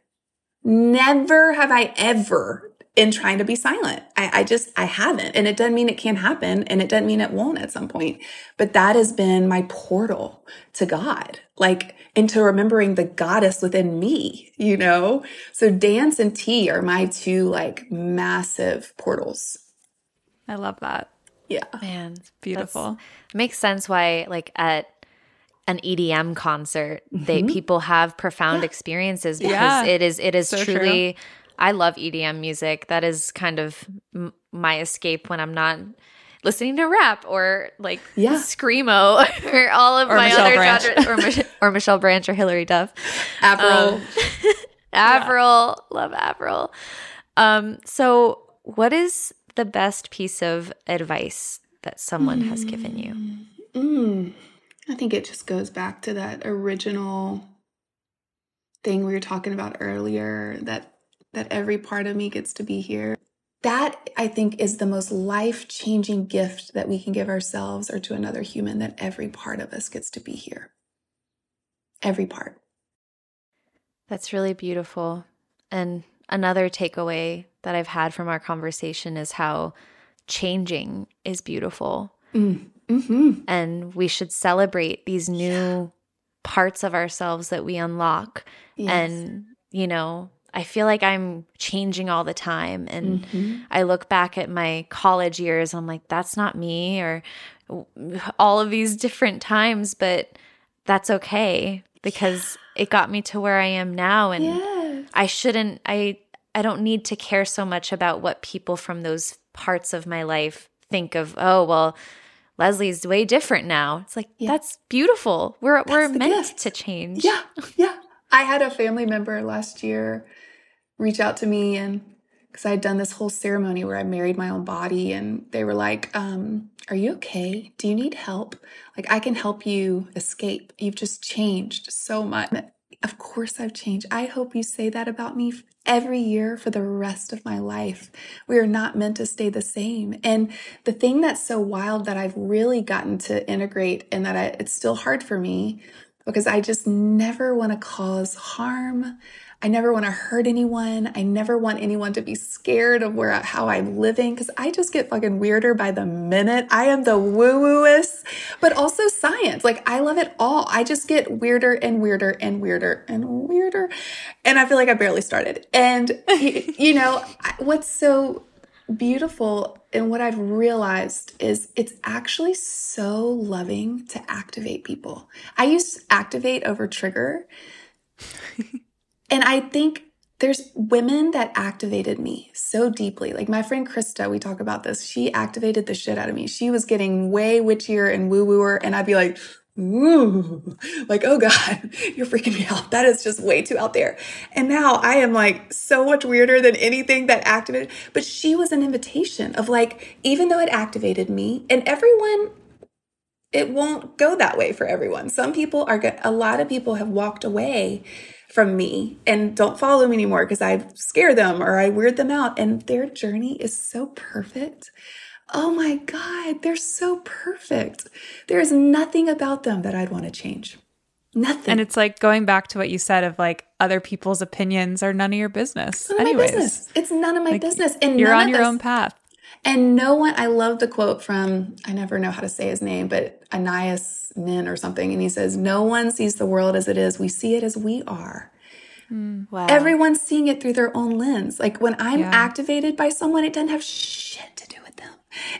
Speaker 2: never have I ever in trying to be silent. I, I, just, I haven't. And it doesn't mean it can't happen and it doesn't mean it won't at some point. But that has been my portal to God, like into remembering the goddess within me, you know? So dance and tea are my two like massive portals.
Speaker 3: I love that.
Speaker 2: Yeah.
Speaker 1: Man,
Speaker 3: it's beautiful.
Speaker 1: Makes sense why like at an EDM concert, mm-hmm. they people have profound yeah. experiences because yeah. it is it is so truly true. I love EDM music. That is kind of m- my escape when I'm not listening to rap or like
Speaker 2: yeah.
Speaker 1: screamo or all of or my Michelle other Branch. genres or, Mich- or Michelle Branch or Hilary Duff.
Speaker 2: Avril. Um,
Speaker 1: Avril. Yeah. Love Avril. Um, so what is the best piece of advice that someone mm. has given you?
Speaker 2: Mm. I think it just goes back to that original thing we were talking about earlier that that every part of me gets to be here. That I think is the most life-changing gift that we can give ourselves or to another human that every part of us gets to be here. Every part.
Speaker 1: That's really beautiful. And another takeaway that I've had from our conversation is how changing is beautiful.
Speaker 2: Mm. Mm-hmm.
Speaker 1: And we should celebrate these new yeah. parts of ourselves that we unlock. Yes. And, you know, I feel like I'm changing all the time. And mm-hmm. I look back at my college years, I'm like, that's not me, or all of these different times, but that's okay because yeah. it got me to where I am now. And
Speaker 2: yes.
Speaker 1: I shouldn't, I, I don't need to care so much about what people from those parts of my life think of, oh, well, Leslie's way different now. It's like yeah. that's beautiful. We're that's we're meant gift. to change.
Speaker 2: Yeah. Yeah. I had a family member last year reach out to me and because I had done this whole ceremony where I married my own body and they were like, um, are you okay? Do you need help? Like I can help you escape. You've just changed so much. Of course I've changed. I hope you say that about me every year for the rest of my life. We are not meant to stay the same. And the thing that's so wild that I've really gotten to integrate and that I, it's still hard for me because I just never want to cause harm. I never want to hurt anyone. I never want anyone to be scared of where how I'm living because I just get fucking weirder by the minute. I am the woo wooest, but also science. Like I love it all. I just get weirder and weirder and weirder and weirder, and I feel like I barely started. And you, you know what's so beautiful and what I've realized is it's actually so loving to activate people. I use activate over trigger and I think there's women that activated me so deeply. Like my friend Krista, we talk about this. She activated the shit out of me. She was getting way witchier and woo wooer. And I'd be like, ooh, like, oh God, you're freaking me out. That is just way too out there. And now I am like so much weirder than anything that activated. But she was an invitation of like, even though it activated me, and everyone, it won't go that way for everyone. Some people are, a lot of people have walked away from me and don't follow me anymore because I scare them or I weird them out. And their journey is so perfect. Oh my God, they're so perfect. There's nothing about them that I'd want to change. Nothing.
Speaker 3: And it's like going back to what you said of like other people's opinions are none of your business.
Speaker 2: None
Speaker 3: Anyways,
Speaker 2: business. It's none of my
Speaker 3: like,
Speaker 2: business.
Speaker 3: And you're on your own path.
Speaker 2: And no one, I love the quote from, I never know how to say his name, but Anais Nin or something. And he says, No one sees the world as it is. We see it as we are. Mm, wow. Everyone's seeing it through their own lens. Like when I'm yeah. activated by someone, it doesn't have shit to do.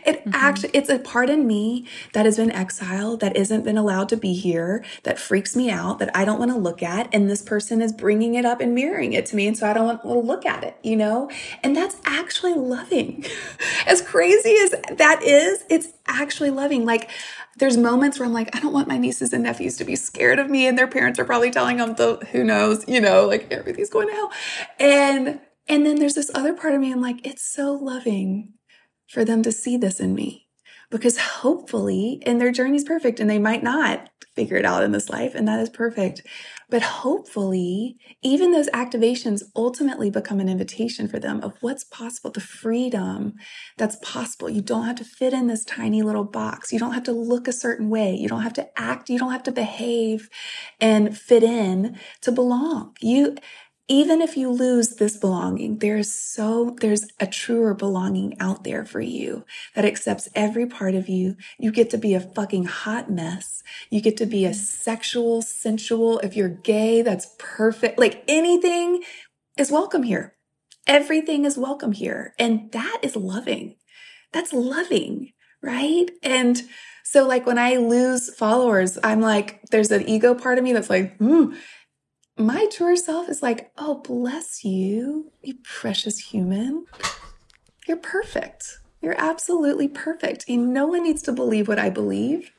Speaker 2: It mm-hmm. actually, it's a part in me that has been exiled, that isn't been allowed to be here, that freaks me out, that I don't want to look at. And this person is bringing it up and mirroring it to me. And so I don't want to look at it, you know? And that's actually loving. as crazy as that is, it's actually loving. Like, there's moments where I'm like, I don't want my nieces and nephews to be scared of me, and their parents are probably telling them the who knows, you know, like everything's going to hell. And and then there's this other part of me, I'm like, it's so loving for them to see this in me. Because hopefully, and their journey's perfect, and they might not figure it out in this life, and that is perfect. But hopefully, even those activations ultimately become an invitation for them of what's possible, the freedom that's possible. You don't have to fit in this tiny little box. You don't have to look a certain way. You don't have to act. You don't have to behave and fit in to belong. You, even if you lose this belonging, there's so, there's a truer belonging out there for you that accepts every part of you. You get to be a fucking hot mess. You get to be a sexual, sensual. If you're gay, that's perfect. Like anything is welcome here. Everything is welcome here. And that is loving. That's loving, right? And so like when I lose followers, I'm like, there's an ego part of me that's like, hmm my truer self is like, oh, bless you, you precious human. You're perfect. You're absolutely perfect. And no one needs to believe what I believe.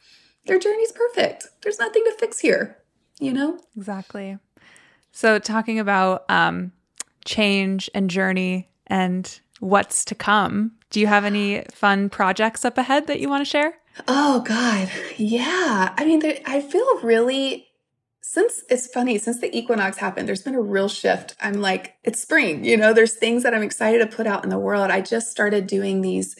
Speaker 2: Their journey's perfect. There's nothing to fix here, you know?
Speaker 3: Exactly. So, talking about um, change and journey and what's to come, do you have any fun projects up ahead that you want to share?
Speaker 2: Oh, God. Yeah. I mean, there, I feel really since it's funny, since the equinox happened, there's been a real shift. I'm like, it's spring, you know, there's things that I'm excited to put out in the world. I just started doing these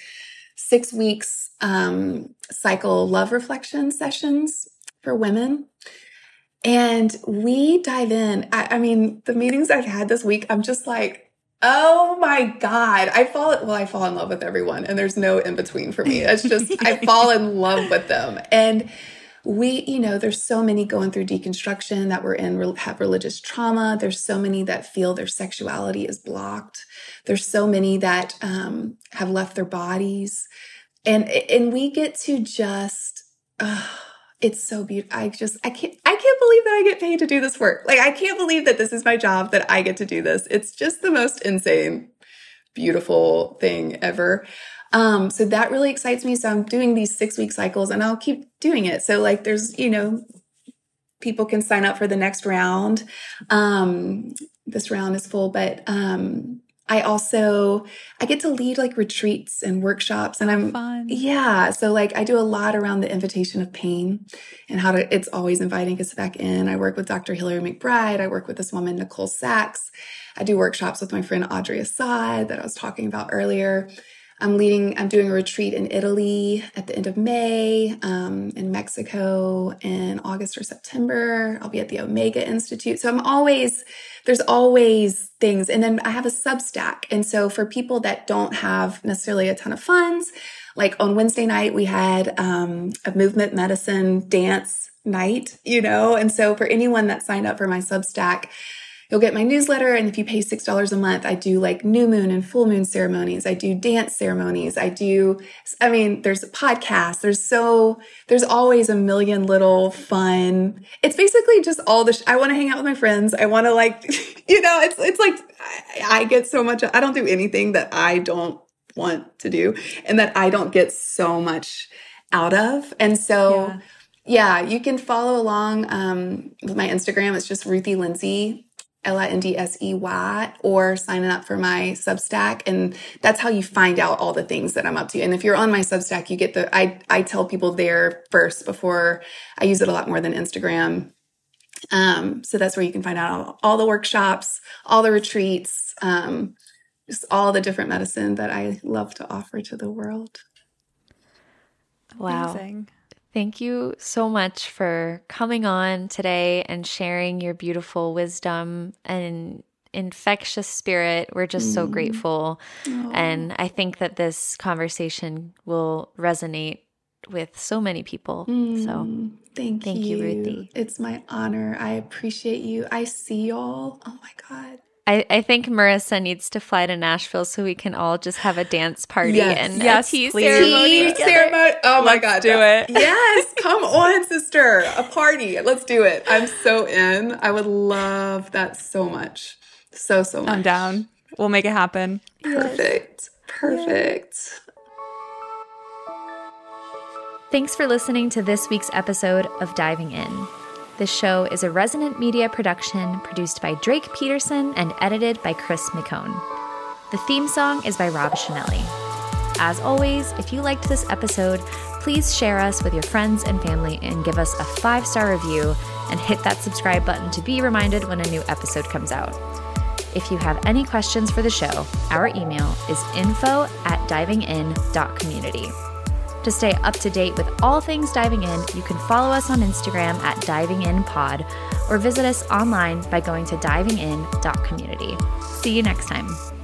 Speaker 2: six weeks um, cycle love reflection sessions for women. And we dive in. I, I mean, the meetings I've had this week, I'm just like, Oh my God. I fall, well, I fall in love with everyone and there's no in between for me. It's just, I fall in love with them. And we, you know, there's so many going through deconstruction that were in have religious trauma. There's so many that feel their sexuality is blocked. There's so many that um, have left their bodies, and and we get to just. Uh, it's so beautiful. I just I can't I can't believe that I get paid to do this work. Like I can't believe that this is my job that I get to do this. It's just the most insane beautiful thing ever. Um, so that really excites me. So I'm doing these six week cycles and I'll keep doing it. So like there's, you know, people can sign up for the next round. Um, this round is full, but, um, I also I get to lead like retreats and workshops and I'm
Speaker 3: Fun.
Speaker 2: yeah so like I do a lot around the invitation of pain and how to it's always inviting us back in I work with Dr. Hillary McBride I work with this woman Nicole Sachs I do workshops with my friend Audrey Assad that I was talking about earlier I'm leading, I'm doing a retreat in Italy at the end of May, um, in Mexico in August or September. I'll be at the Omega Institute. So I'm always, there's always things. And then I have a Substack. And so for people that don't have necessarily a ton of funds, like on Wednesday night, we had um, a movement medicine dance night, you know? And so for anyone that signed up for my Substack, you'll get my newsletter. And if you pay $6 a month, I do like new moon and full moon ceremonies. I do dance ceremonies. I do, I mean, there's a podcast. There's so, there's always a million little fun. It's basically just all the, sh- I want to hang out with my friends. I want to like, you know, it's, it's like, I, I get so much, I don't do anything that I don't want to do and that I don't get so much out of. And so, yeah yeah, you can follow along um, with my Instagram. It's just Ruthie Lindsey, L I N D S E Y, or signing up for my Substack. And that's how you find out all the things that I'm up to. And if you're on my Substack, you get the, I, I tell people there first before I use it a lot more than Instagram. Um, so that's where you can find out all, all the workshops, all the retreats, um, just all the different medicine that I love to offer to the world.
Speaker 1: Wow. Amazing. Thank you so much for coming on today and sharing your beautiful wisdom and infectious spirit. We're just mm. so grateful. And I think that this conversation will resonate with so many people. Mm. So
Speaker 2: thank, thank you. you, Ruthie. It's my honor. I appreciate you. I see y'all. Oh my God.
Speaker 1: I, I think Marissa needs to fly to Nashville so we can all just have a dance party
Speaker 3: yes.
Speaker 1: and
Speaker 3: yes,
Speaker 1: a tea
Speaker 3: please.
Speaker 1: ceremony.
Speaker 2: Tea ceremony. Oh my god,
Speaker 3: do it!
Speaker 2: Yes, come on, sister, a party. Let's do it. I'm so in. I would love that so much, so so much.
Speaker 3: I'm down. We'll make it happen.
Speaker 2: Perfect. Yes. Perfect.
Speaker 1: Thanks for listening to this week's episode of Diving In. This show is a Resonant Media production produced by Drake Peterson and edited by Chris McCone. The theme song is by Rob Chanelli. As always, if you liked this episode, please share us with your friends and family and give us a five star review and hit that subscribe button to be reminded when a new episode comes out. If you have any questions for the show, our email is info at divingin.community. To stay up to date with all things diving in, you can follow us on Instagram at divinginpod or visit us online by going to divingin.community. See you next time.